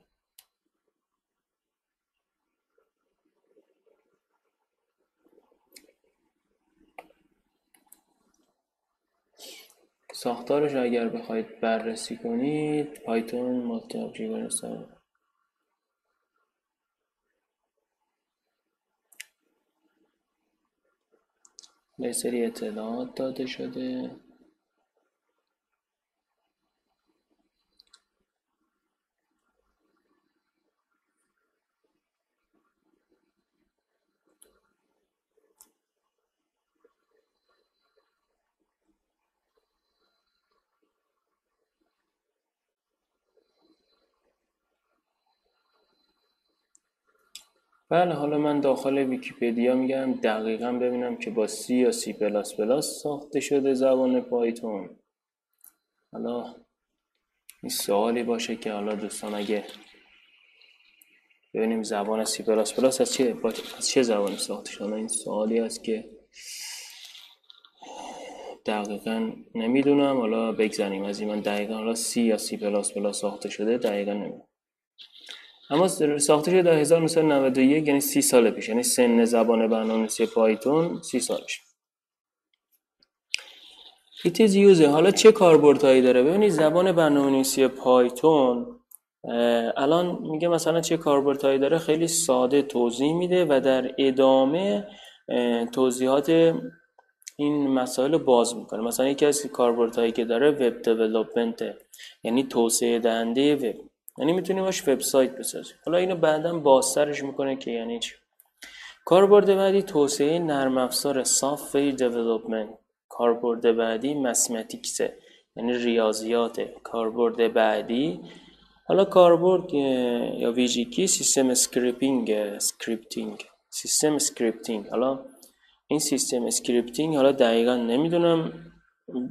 ساختارش اگر بخواید بررسی کنید پایتون multi object به سری اطلاعات داده شده. بله حالا من داخل ویکیپدیا میگم دقیقا ببینم که با سی یا سی پلاس پلاس ساخته شده زبان پایتون. حالا این سوالی باشه که حالا دوستان اگه ببینیم زبان سی پلاس پلاس از چه از چه زبانی ساخته شده. این سوالی است که دقیقا نمی‌دونم. حالا بگذاریم. از این من دقیقا حالا سی یا سی پلاس پلاس ساخته شده دقیقا نمی‌دونم. اما ساخته شده در 1991 یعنی 30 سال پیش. یعنی سن زبان برنامه‌نویسی پایتون 30 سالش It is user حالا چه کاربردهایی داره؟ ببینید زبان برنامه‌نویسی پایتون الان میگه مثلا چه کاربردهایی داره؟ خیلی ساده توضیح میده و در ادامه توضیحات این مسائل باز می‌کنه. مثلا یکی از کاربردهایی که داره وب دیولپمنت یعنی توسعه دهنده وب یعنی می‌تونی باش وبسایت بسازی. حالا اینو بعدا بازترش می‌کنه که یعنی چی؟ کاربرد بعدی توسعه نرم افزار software development کاربرد بعدی mathematics ه یعنی ریاضیات. کاربرد بعدی حالا کاربرد یا ویژگی system scripting scripting system scripting حالا این system scripting حالا دقیقا نمی‌دونم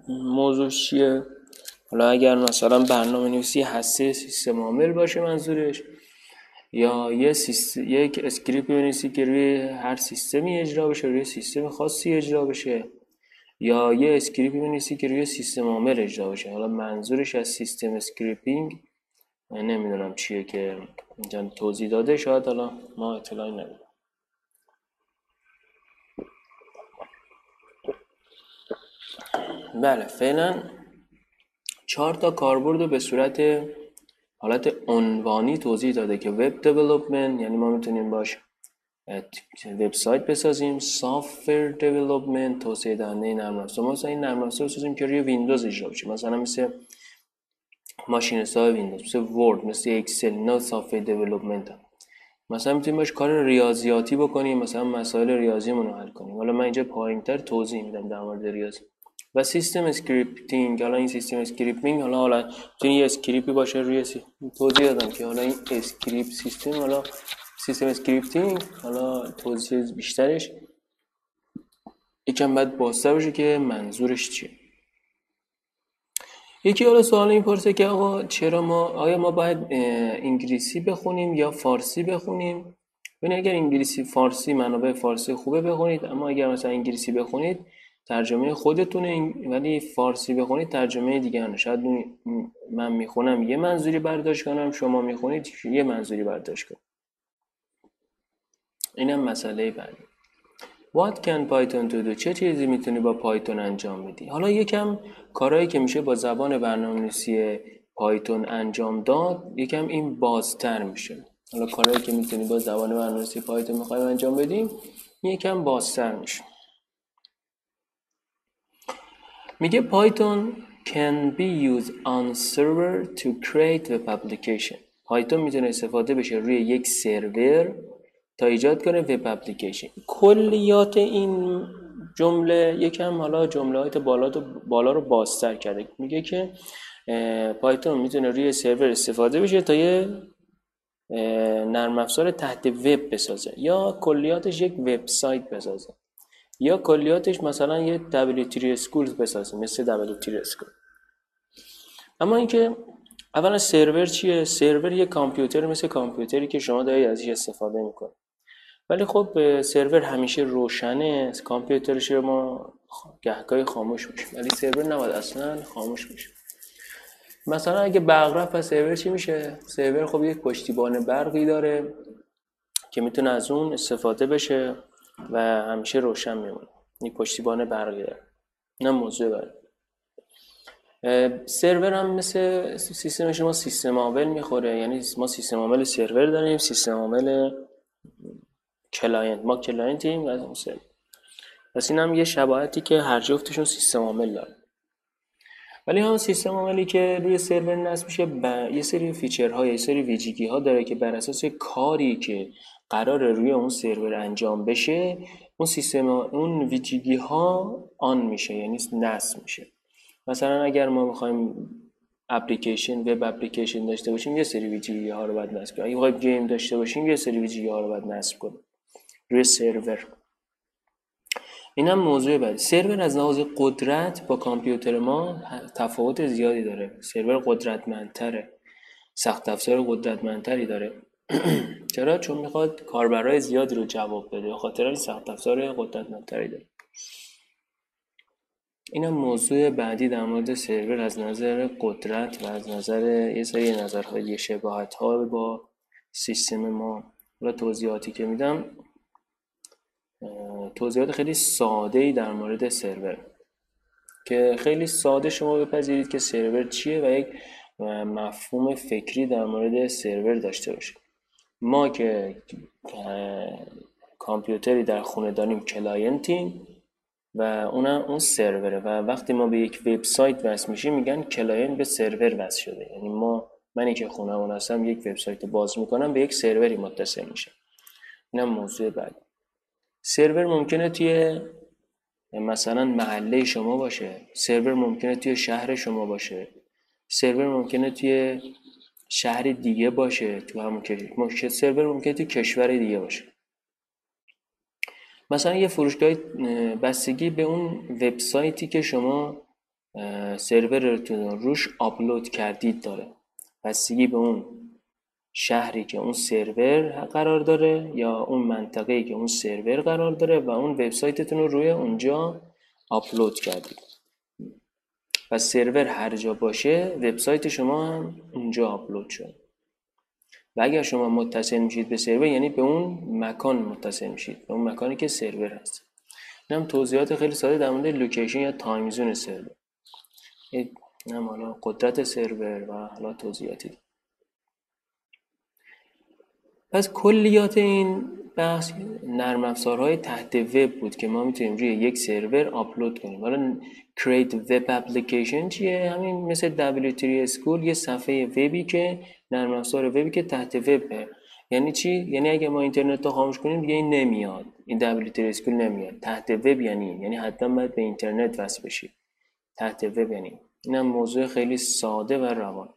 موضوع چیه. حالا اگر مثلا برنامه نویسی هسته سیستم عامل باشه منظورش یا یه یک اسکریپت بنویسی که روی هر سیستمی اجرا بشه روی سیستم خاصی اجرا بشه یا یه اسکریپت بنویسی که روی سیستم عامل اجرا بشه. حالا منظورش از system scripting نمی‌دونم چیه که اینجا توضیح داده شاید حالا ما اطلاعی نداریم. بله فعلا چهار تا کاربرد رو به صورت حالت عنوانی توضیح داده که web development یعنی ما می‌تونیم باش وبسایت بسازیم software development توسعه دهنده نرم افزار مثلا این نرم افزار بسازیم که روی ویندوز اجرا بشه. مثلا مثل ماشین حساب ویندوز مثل ورد مثل اکسل نه software development مثلا می‌تونیم باش کار ریاضیاتی بکنیم مثلا مسائل ریاضیمون رو حل کنیم. حالا من اینجا پایینتر توضیح میدم در مورد ریاضی. و system scripting. حالا این system scripting حالا حالا می‌تونه یه اسکریپتی باشه روی سی... توضیح دادم که حالا این اسکریپت سیستم حالا system scripting حالا توضیح بیشترش. یکم باید بازتر باشه که منظورش چیه. یکی حالا سوال این پرسه که آقا چرا ما آیا ما باید انگلیسی بخونیم یا فارسی بخونیم؟ ببین اگر انگلیسی فارسی منابع فارسی خوبه بخونید اما اگر مثلا انگلیسی بخونید ترجمه خودتونه ولی فارسی بخونید ترجمه دیگه شاید من می‌خونم یه منظوری برداشت کنم شما می‌خونید یه منظوری برداشت کنم. اینم مسئله بعدی. What can Python to do? چه چیزی می‌تونی با پایتون انجام بدی؟ حالا یکم کارهایی که میشه با زبان برنامه‌نویسی پایتون انجام داد یکم این بازتر میشه. حالا کارهایی که می‌تونی با زبان برنامه‌نویسی پایتون می‌خوایم انجام بدیم یکم بازتر میشه. میگه پایتون can be used on server to create web application. پایتون می‌تونه استفاده بشه روی یک سرور تا ایجاد کنه وب اپلیکیشن کلیات این جمله یکم حالا جملات بالا بالا رو بازتر کرده. میگه که پایتون می‌تونه روی سرور استفاده بشه تا یه نرم افزار تحت وب بسازه یا کلیاتش یک وبسایت بسازه. یا کلیاتش مثلا یه W3 Schools بسازه مثل W3 School. اما اینکه اولا سرور چیه؟ سرور یه کامپیوتر مثل کامپیوتری که شما دارید ازش استفاده می‌کنه ولی خب سرور همیشه روشنه کامپیوتر شما گهگاهی خاموش میشه ولی سرور نباید اصلا خاموش میشه مثلا اگه برق رفت پس سرور چی میشه؟ سرور خب یک پشتیبان برقی داره که می‌تونه از اون استفاده بشه. و همیشه روشن میمونه. این پشتیبان برقی داره. نه موضوع بره سرور هم مثل سیستم شما سیستم عامل می‌خوره. یعنی ما سیستم عامل سرور داریم سیستم عامل کلاینت. ما کلاینتیم و اون سرور. پس این هم یه شباهتی که هر جفتشون سیستم عامل داره ولی هم سیستم عاملی که روی سرور نصب میشه یه سری feature ها یه سری ویژگی ها داره که بر اساس کاری که قرار روی اون سرور انجام بشه اون سیستم اون ویژگی ها on میشه یعنی نصب میشه. مثلا اگر ما می‌خوایم اپلیکیشن web application داشته باشیم یه سری ویژگی ها رو باید نصب کنیم. اگه game داشته باشیم یه سری ویژگی ها رو باید نصب کنیم. روی سرور. این هم موضوع بعدی. سرور از لحاظ قدرت با کامپیوتر ما تفاوت زیادی داره. سرور قدرتمندتره. سخت افزار قدرتمندتری داره. <clears throat> چرا؟ چون می‌خواد کاربرای زیادی رو جواب بده. به خاطر این سخت افزار قدرتمندتری داره. این هم موضوع بعدی در مورد سرور از نظر قدرت و از نظر یه سری نظرهای شباهت ها با سیستم ما. و توضیحاتی که میدم توضیحات خیلی ساده ای در مورد سرور. که خیلی ساده شما بپذیرید که سرور چیه و یک مفهوم فکری در مورد سرور داشته باشید. ما که کامپیوتری در خونه داریم کلاینتیم و اونم اون سروره و وقتی ما به یک وبسایت وصل میشیم میگن کلاینت به سرور وصل شده. یعنی ما منی که خونمون هستم یک وبسایت باز می‌کنم به یک سروری متصل میشه اینم موضوع بعد. سرور ممکنه توی مثلا محله شما باشه سرور ممکنه توی شهر شما باشه سرور ممکنه توی شهر دیگه باشه تو همون کشور سرور ممکنه توی کشور دیگه باشه. مثلا یه فروشگاه بستگی به اون وبسایتی که شما سرورتون روش آپلود کردید داره. بستگی به اون شهری که اون سرور قرار داره یا اون منطقه‌ای که اون سرور قرار داره و اون وبسایتتون رو روی اونجا آپلود کردید. و سرور هر جا باشه وبسایت شما هم اونجا آپلود شد. و اگر شما متصل میشید به سرور یعنی به اون مکان متصل میشید به اون مکانی که سرور هست. این توضیحات خیلی ساده در مورد لوکیشن یا تایم زون سرور. هم حالا قدرت سرور و حالا توضیحاتی. پس کلیات این بحث نرم افزارهای تحت وب بود که ما می‌تونیم روی یک سرور آپلود کنیم. حالا create web application چیه؟ همین مثل W3 School یه صفحه وبی که نرم افزار وبی که تحت وبه یعنی چی؟ یعنی اگه ما اینترنت رو خاموش کنیم دیگه این نمیاد. این W3 School نمیاد. تحت وب یعنی یعنی حتما باید به اینترنت وصل بشی. تحت وب یعنی اینم موضوع خیلی ساده و روان.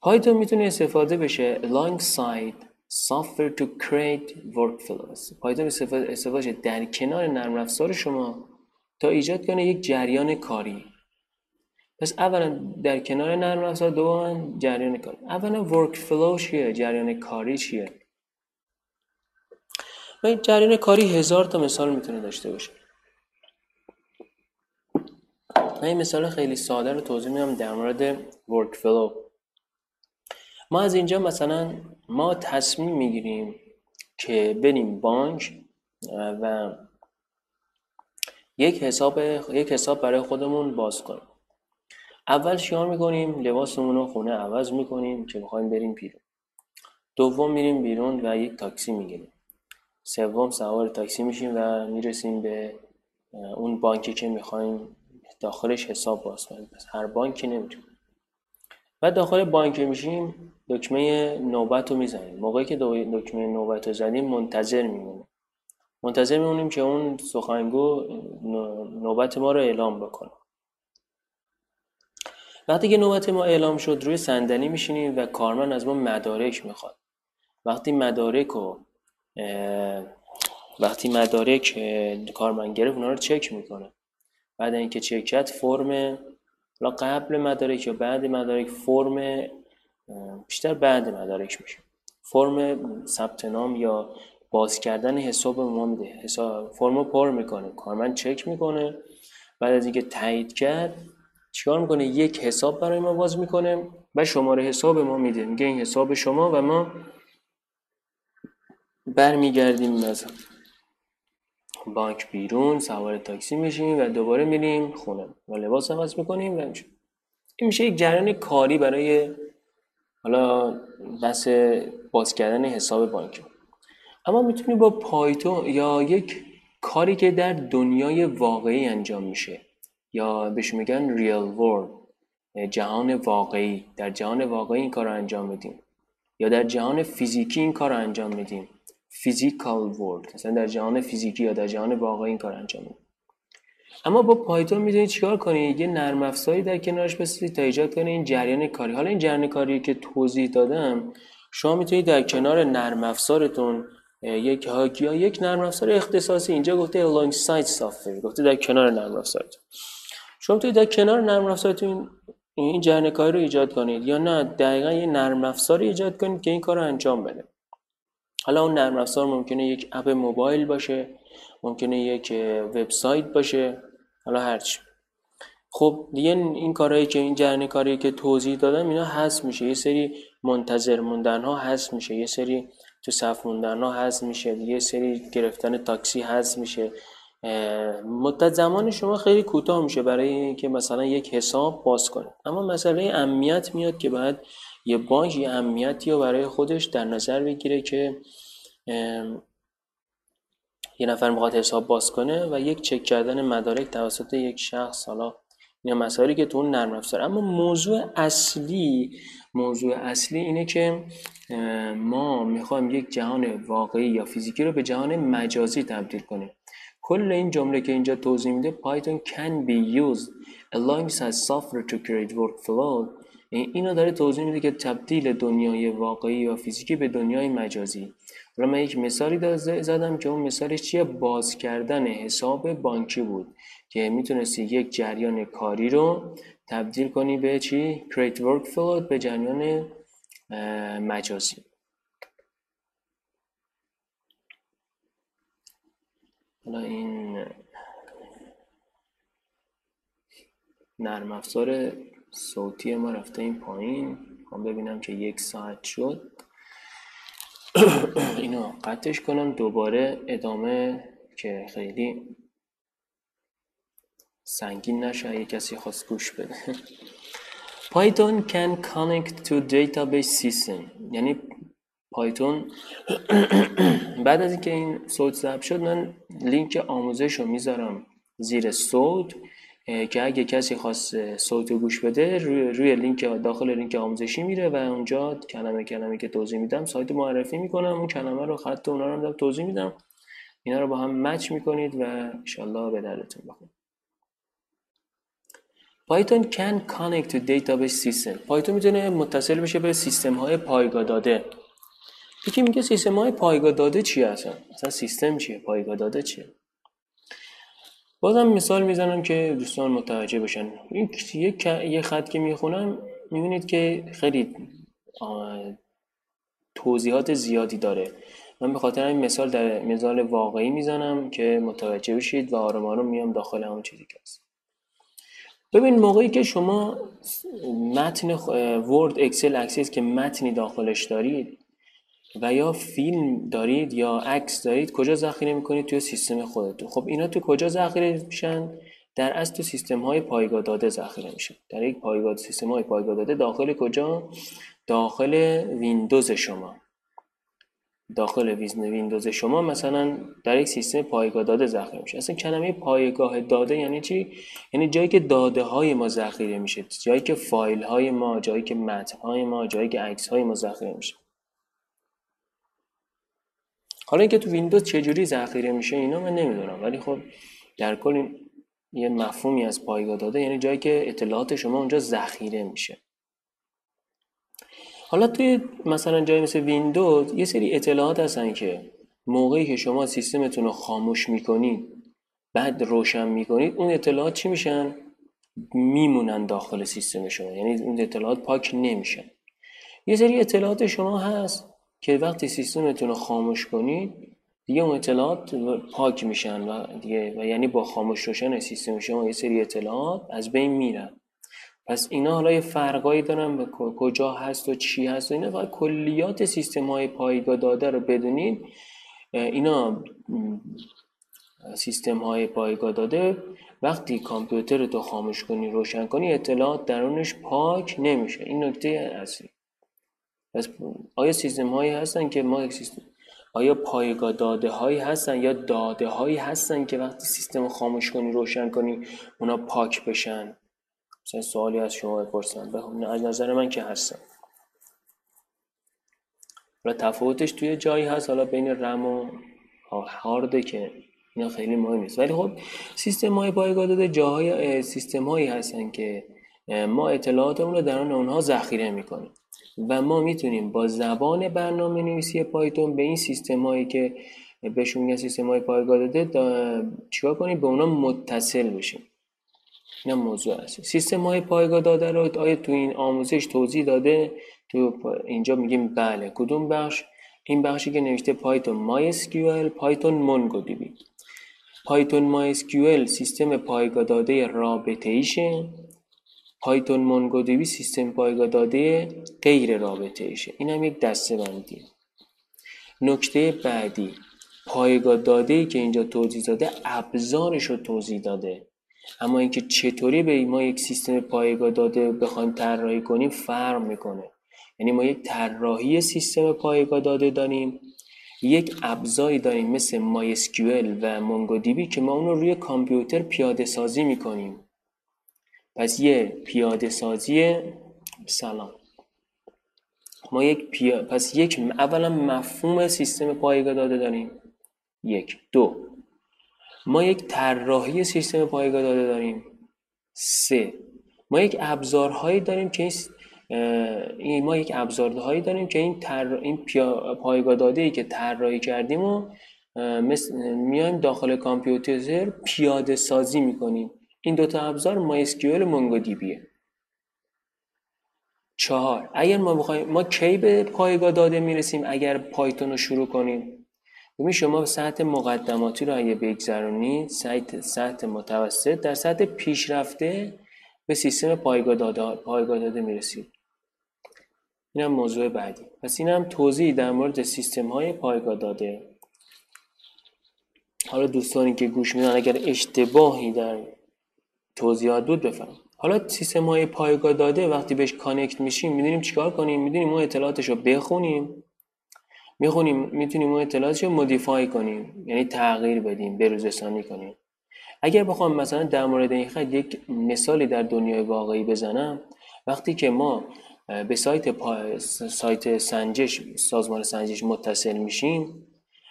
پایتون می‌تونه استفاده بشه. Alongside software to create workflows. پایتون استفاده در کنار نرم افزار شما تا ایجاد کنه یک جریان کاری. پس اولا در کنار نرم افزار دوما جریان کاری. اولا workflow چیه؟ جریان کاری چیه؟ و جریان کاری هزار تا مثال می‌تونه داشته باشه. من این مثال خیلی ساده رو توضیح میدم در مورد ورک فلو ما از اینجا مثلا ما تصمیم می‌گیریم که بریم بانک و یک حساب یک حساب برای خودمون باز کنیم. اول شیار می‌کنیم؟ لباسمون رو خونه عوض می‌کنیم که می‌خوایم بریم بیرون. دوم میریم بیرون و یک تاکسی می‌گیریم. سوم سوار تاکسی میشیم و می‌رسیم به اون بانکی که می‌خوایم داخلش حساب باز کنیم. هر بانکی نمی‌تونیم و داخل بانک میشیم دکمه نوبت رو می‌زنیم. موقعی که دکمه نوبت رو زدیم منتظر میمونیم. منتظر میمونیم که اون سخنگو نوبت ما رو اعلام بکنه. وقتی که نوبت ما اعلام شد روی صندلی میشینیم و کارمن از ما مدارک می‌خواد. وقتی مدارک رو وقتی مدارک کارمن گرفت اونا رو چک می‌کنه. بعد اینکه چک کرد فرم قبل مدارک یا بعد مدارک فرم بیشتر بعد مدارک میشه. فرم ثبت نام یا باز کردن حساب ما میده. حساب فرم پر می‌کنه. کارمند چک می‌کنه. بعد از اینکه تایید کرد چیکار می‌کنه؟ یک حساب برای ما باز می‌کنه و شماره حساب ما میده. میگه این حساب شما و ما برمیگردیم از بانک بیرون سوار تاکسی میشیم و دوباره میریم خونه. و لباس عوض می‌کنیم و این میشه یک جریان کاری برای حالا بس باز کردن حساب بانکی اما می‌تونی با پایتون یا یک کاری که در دنیای واقعی انجام میشه یا بهش میگن ریال ورد جهان واقعی در جهان واقعی این کار رو انجام میدیم یا در جهان فیزیکی این کار رو انجام میدیم فیزیکال ورد مثلا در جهان فیزیکی یا در جهان واقعی این کار انجام میدیم اما با پایتون می‌تونید چیکار کنید یه نرم افزاری در کنارش بسازید تا ایجاد کنید این جریان کاری. حالا این جریان کاری که توضیح دادم شما می‌تونید در کنار نرم افزارتون یک یا یک نرم افزار اختصاصی اینجا گفته alongside software گفته در کنار نرم افزارتون. شما می‌تونید در کنار نرم افزارتون این جریان کاری رو ایجاد کنید یا نه دقیقا یه نرم افزاری ایجاد کنید که این کار رو انجام بده. حالا اون نرم افزار ممکنه یک اپ موبایل باشه ممکنه یک وبسایت باشه حالا هرچی. خب دیگه این کارهایی که این جرن کاری که توضیح دادم اینا هست میشه. یه سری منتظر موندن ها هست میشه. یه سری تو صف موندن ها هست میشه. یه سری گرفتن تاکسی هست میشه. مدت زمان شما خیلی کوتاه میشه برای اینکه مثلا یک حساب باز کنه اما مسئله امنیت میاد که باید یه بانک یه امنیتی رو برای خودش در نظر بگیره که یه نفر می‌خواد حساب باز کنه و یک چک کردن مدارک توسط یک شخص حالا یا مسائلی که تو اون نرم افزار. اما موضوع اصلی موضوع اصلی اینه که ما می‌خوایم یک جهان واقعی یا فیزیکی رو به جهان مجازی تبدیل کنیم. کل این جمله که اینجا توضیح میده Python can be used alongside software to create workflow اینو داره توضیح میده که تبدیل دنیای واقعی و فیزیکی به دنیای مجازی. حالا من یک مثالی زدم که اون مثالش چیه؟ باز کردن حساب بانکی بود که می‌تونستی یک جریان کاری رو تبدیل کنی به چی؟ create workflow به جریان مجازی. حالا این نرم افزار صوتی ما رفته این پایین. هم ببینم که یک ساعت شد. <clears throat> اینو قطعش کنم. دوباره ادامه که خیلی سنگین نشه اگه کسی خواست گوش بده. <laughs> Python can connect to database system. یعنی پایتون <clears throat> بعد از اینکه این صوت ضبط شد من لینک آموزش رو می‌ذارم زیر صوت. که اگه کسی خواست صوت گوش بده روی, روی لینک داخل لینک آموزشی میره و اونجا کلمه کلمه که توضیح میدم سایت معرفی می‌کنم. اون کلمه رو خط اونا رو توضیح میدم. اینا رو با هم match می‌کنید و انشالله به دردتون بخونه Python can connect to database system. پایتون می‌تونه متصل بشه به سیستم های پایگاه داده. یکی میگه سیستم های پایگاه داده چی هستن؟ مثلا سیستم چیه؟ پایگاه داده چیه؟ بازم مثال می‌زنم که دوستان متوجه بشن. این یه خط که می‌خونم می‌بینید که خیلی توضیحات زیادی داره. من به خاطر این مثال در مثال واقعی می‌زنم که متوجه بشید و آرام آرام میام داخل همون چیزی که هست. ببین موقعی که شما متن ورد اکسل اکسس که متنی داخلش دارید و یا فیلم دارید یا عکس دارید کجا ذخیره می‌کنید توی سیستم خودتون؟ خب اینا تو کجا ذخیره میشن؟ در اصل تو سیستم های پایگاه داده ذخیره میشه در یک پایگاه سیستم های پایگاه داده داخل کجا؟ داخل ویندوز شما. داخل ویندوز شما مثلا در یک سیستم پایگاه داده ذخیره میشه. اصلا کلمه پایگاه داده یعنی چی؟ یعنی جایی که داده های ما ذخیره میشه جایی که فایل های ما جایی که متن های ما جایی که عکس های ما ذخیره میشه. حالا اینکه تو ویندوز چجوری ذخیره میشه اینا من نمی‌دونم. ولی خب در کل این یه مفهومی از پایگاه داده یعنی جایی که اطلاعات شما اونجا ذخیره میشه. حالا توی مثلا جایی مثل ویندوز یه سری اطلاعات هستن که موقعی که شما سیستمتون رو خاموش می‌کنید بعد روشن می‌کنید اون اطلاعات چی میشن؟ میمونن داخل سیستم شما. یعنی اون اطلاعات پاک نمیشن. یه سری اطلاعات شما هست که وقتی سیستمتون رو خاموش کنید دیگه اون اطلاعات پاک میشن و دیگه و یعنی با خاموش روشن سیستم شما یه سری اطلاعات از بین میرن. پس اینا حالا یه فرقایی دارن به کجا هست و چی هست و اینا. و کلیات سیستم های پایگاه داده رو بدونید اینا سیستم های پایگاه داده وقتی کامپیوتر تو خاموش کنی روشن کنی اطلاعات درونش پاک نمیشه. این نکته اصلی. پس آیا سیستم هایی هستن که ما سیستم آیا پایگاه داده هایی هستن یا داده هایی هستن که وقتی سیستم خاموش کنی روشن کنی اونا پاک بشن؟ مثلا سوالی از شما بپرسم. به از نظر من که هستن. حالا تفاوتش توی جایی هست حالا بین رم و هارده که اینا خیلی مهم نیست. ولی خب سیستم های پایگاه داده جاهای سیستم هایی هستن که ما اطلاعاتمون رو درون اونها ذخیره می‌کنیم. و ما می‌تونیم با زبان برنامه نویسی پایتون به این سیستم هایی که بهشون میگن سیستم های پایگاه داده چیکار کنیم؟ به اونا متصل بشیم. این موضوع هست سیستم های پایگاه داده رو آیا تو این آموزش توضیح داده؟ تو اینجا میگیم بله. کدوم بخش؟ این بخشی که نوشته Python MySQL Python MongoDB Python MySQL سیستم پایگاه داده رابطه ایشه Python MongoDB سیستم پایگاه داده غیر رابطه ایشه این هم یک دسته بندی نکته بعدی پایگاه داده که اینجا توضیح داده ابزارش رو توضیح داده. اما اینکه چطوری به ما یک سیستم پایگاه داده بخوایم طراحی کنیم فرق می‌کنه. یعنی ما یک طراحی سیستم پایگاه داده داریم یک ابزاری داریم مثل MySQL و MongoDB که ما اون رو روی کامپیوتر پیاده سازی می‌کنیم. پس یه پیاده سازی سلام. ما یک پیا... پس یک اولا مفهوم سیستم پایگاه داده داریم. یک. دو. ما یک طراحی سیستم پایگاه داده داریم. سه. ما یک ابزارهایی داریم که این ما یک ابزارهایی داریم که این تر... این پیا... پایگاه داده ای که طراحی کردیم و مثل... میایم داخل کامپیوتر پیاده سازی می‌کنیم. این دوتا ابزار مونگو دی بیه چهار. اگر ما بخوایم ما کی به پایگاه داده می‌رسیم اگر پایتون رو شروع کنیم؟ ببین شما سطح مقدماتی رو اگه بگذرونید سطح سطح متوسط در سطح پیشرفته به سیستم پایگاه داده پایگاه داده می‌رسید این هم موضوع بعدی. پس این هم توضیح در مورد سیستم های پایگاه داده. حالا دوستانی که گوش میدن اگر اشتباهی در توضیحات بود بفهم حالا سیستم های پایگاه داده وقتی بهش کانکت میشیم می‌دونیم چیکار کنیم؟ می‌دونیم اون اطلاعاتش رو بخونیم. می‌خونیم می‌تونیم اون اطلاعاتش رو مودیفای کنیم. یعنی تغییر بدیم بروزرسانی کنیم. اگر بخوام مثلا در مورد این خط یک مثالی در دنیای واقعی بزنم وقتی که ما به سایت پا... سایت سنجش سازمان سنجش متصل میشیم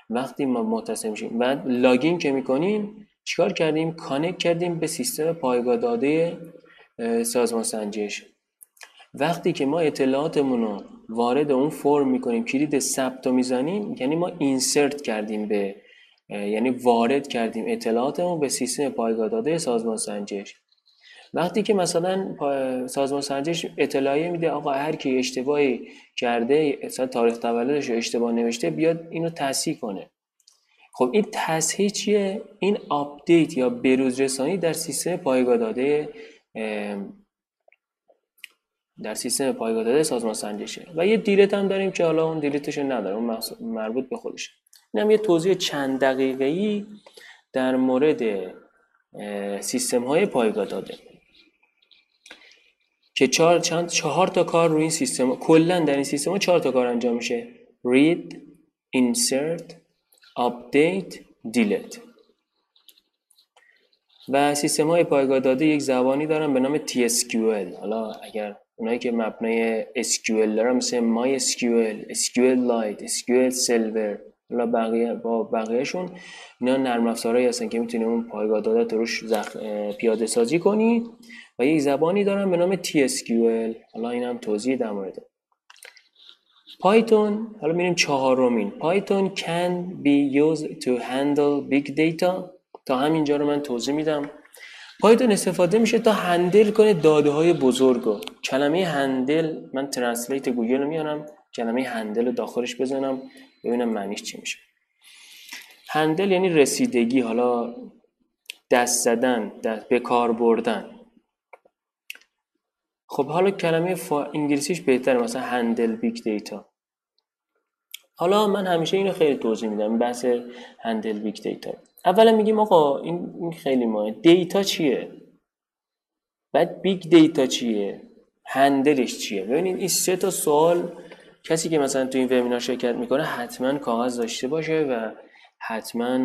وقتی ما متصل میشیم بعد لاگین که می‌کنیم چیکار کردیم؟ کانک کردیم به سیستم پایگاه داده سازمان سنجش. وقتی که ما اطلاعاتمون رو وارد اون فرم می‌کنیم کلید ثبت رو می‌زنیم یعنی ما اینسرت کردیم به یعنی وارد کردیم اطلاعاتمون به سیستم پایگاه داده سازمان سنجش. وقتی که مثلا سازمان سنجش اطلاعیه میده آقا هر کی اشتباهی کرده مثلا تاریخ تولدش رو اشتباه نوشته بیاد اینو تصحیح کنه. خب این تصحیح چیه؟ این update یا بروز رسانی در سیستم پایگاه داده در سیستم پایگاه داده سازمان سنجشه. و یه delete هم داریم که حالا اون delete ش نداره اون مربوط به خودشه. این یه توضیح چند دقیقه ای در مورد سیستم های پایگاه داده. که چهار, چند چهار تا کار روی این سیستم کلا در این سیستم ها چهار تا کار انجام میشه. Read insert update delete. و سیستم های پایگاه داده یک زبانی دارن به نام TSQL حالا اگر اونایی که مبنای SQL دارن مثل MySQL, SQLite, SQL Server حالا بقیه با بقیهشون اینا نرم افزارهایی هستن که می‌تونی اون پایگاه داده رو روش پیاده سازی کنی. و یک زبانی دارن به نام TSQL حالا این هم توضیح در مورد. پایتون حالا میریم چهارمین. Python can be used to handle big data. تا همینجا رو من توضیح میدم. پایتون استفاده میشه تا handle کنه داده های بزرگ رو. کلمه handle من translate گوگل رو میارم کلمه handle رو داخلش بزنم. ببینم معنیش چی میشه. handle یعنی رسیدگی حالا دست زدن دست به کار بردن. خب حالا کلمه فا... انگلیسیش بهتره مثلا handle big data حالا من همیشه اینو خیلی توضیح میدم بحث handle big data. اولا میگیم آقا این خیلی مهمه. data چیه؟ بعد big data چیه؟ handle ش چیه؟ ببینید این سه تا سوال کسی که مثلا تو این وبینار شرکت می‌کنه حتما کاغذ داشته باشه و حتما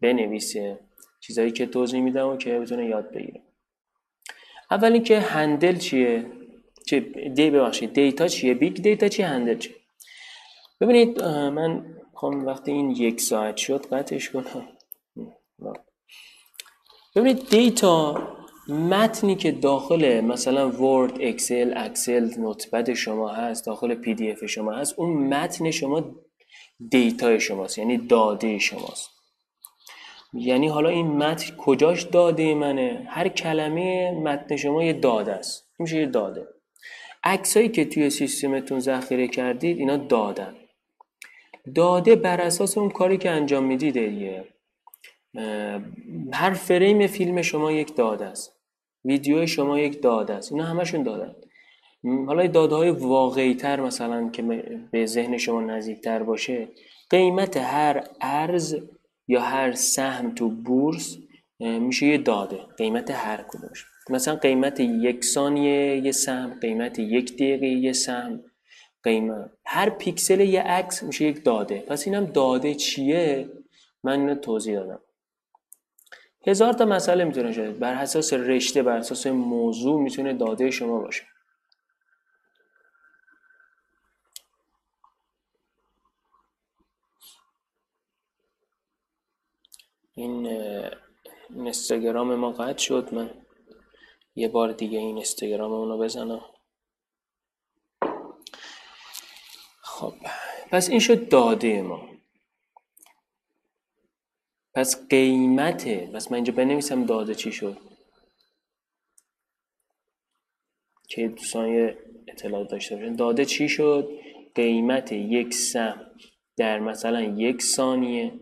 بنویسه چیزایی که توضیح میدم و که بتونه یاد بگیره. اول اینکه handle چیه؟ چه دی ببخشید data چیه؟ big data چیه؟ handle چیه؟ ببینید من خواهم وقتی این یک ساعت شد قطعش کنم. ببینید data متنی که داخل مثلا Word Excel Excel Notepad شما هست داخل PDF شما هست اون متن شما data ی شماست یعنی داده شماست. یعنی حالا این متن کجاش داده منه؟ هر کلمه متن شما یه داده است. میشه یه داده. عکسایی که توی سیستمتون ذخیره کردید اینا داده‌ن. داده بر اساس اون کاری که انجام می‌دید دیگه هر فریم فیلم شما یک داده است. ویدیو شما یک داده است. اینا همشون دادن حالا داده های واقعی تر مثلا که به ذهن شما نزدیکتر باشه قیمت هر ارز یا هر سهم تو بورس میشه یه داده. قیمت هر کدومش. مثلا قیمت یک ثانیه یه سهم قیمت یک دقیقه یه سهم. قیمت. هر پیکسل یه عکس میشه یک داده. پس اینم داده چیه؟ من توضیح دادم. هزار تا مسئله می‌تونه شده بر اساس رشته بر اساس موضوع می‌تونه داده شما باشه. این این اینستاگرام ما قطع شد. من یه بار دیگه این اینستاگرام اونو بزنم. خب پس این شد داده ما. پس قیمته. پس من اینجا بنویسم داده چی شد. که دوستان یه اطلاع داشته باشن. داده چی شد؟ قیمت یک سهم در مثلا یک ثانیه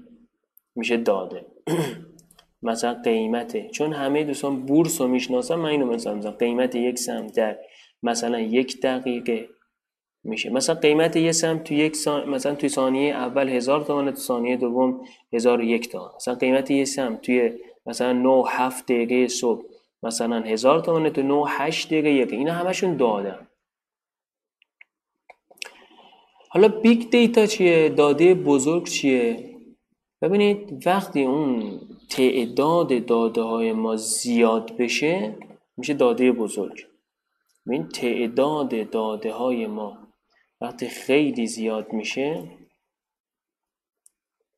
میشه داده. <clears throat> مثلا قیمته چون همه دوستان بورس رو می‌شناسن من اینو مثلا قیمت یک سهم در مثلا یک دقیقه میشه. مثلا قیمت یه سهم تو یک سان... مثلا توی ثانیه اول هزار تومنه تو ثانیه دوم هزار و یک تومن مثلا قیمت یه سهم توی مثلا 9 7 دقیقه صبح مثلا هزار تومنه تو 9 8 دقیقه یک اینا همشون داده‌ن حالا big data چیه؟ داده بزرگ چیه؟ ببینید وقتی اون تعداد داده های ما زیاد بشه میشه داده بزرگ. ببین تعداد داده های ما وقتی خیلی زیاد میشه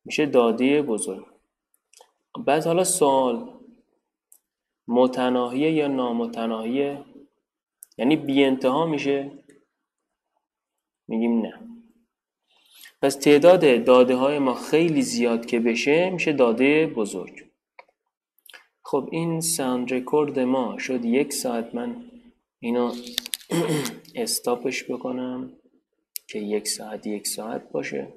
میشه داده بزرگ. بعد حالا سوال متناهیه یا نامتناهیه؟ یعنی بی انتها میشه؟ میگیم نه. پس تعداد داده های ما خیلی زیاد که بشه میشه داده بزرگ. خب این ساوند رکورد ما شد یک ساعت. من اینو <clears throat> استاپش بکنم. که یک ساعت یک ساعت باشه.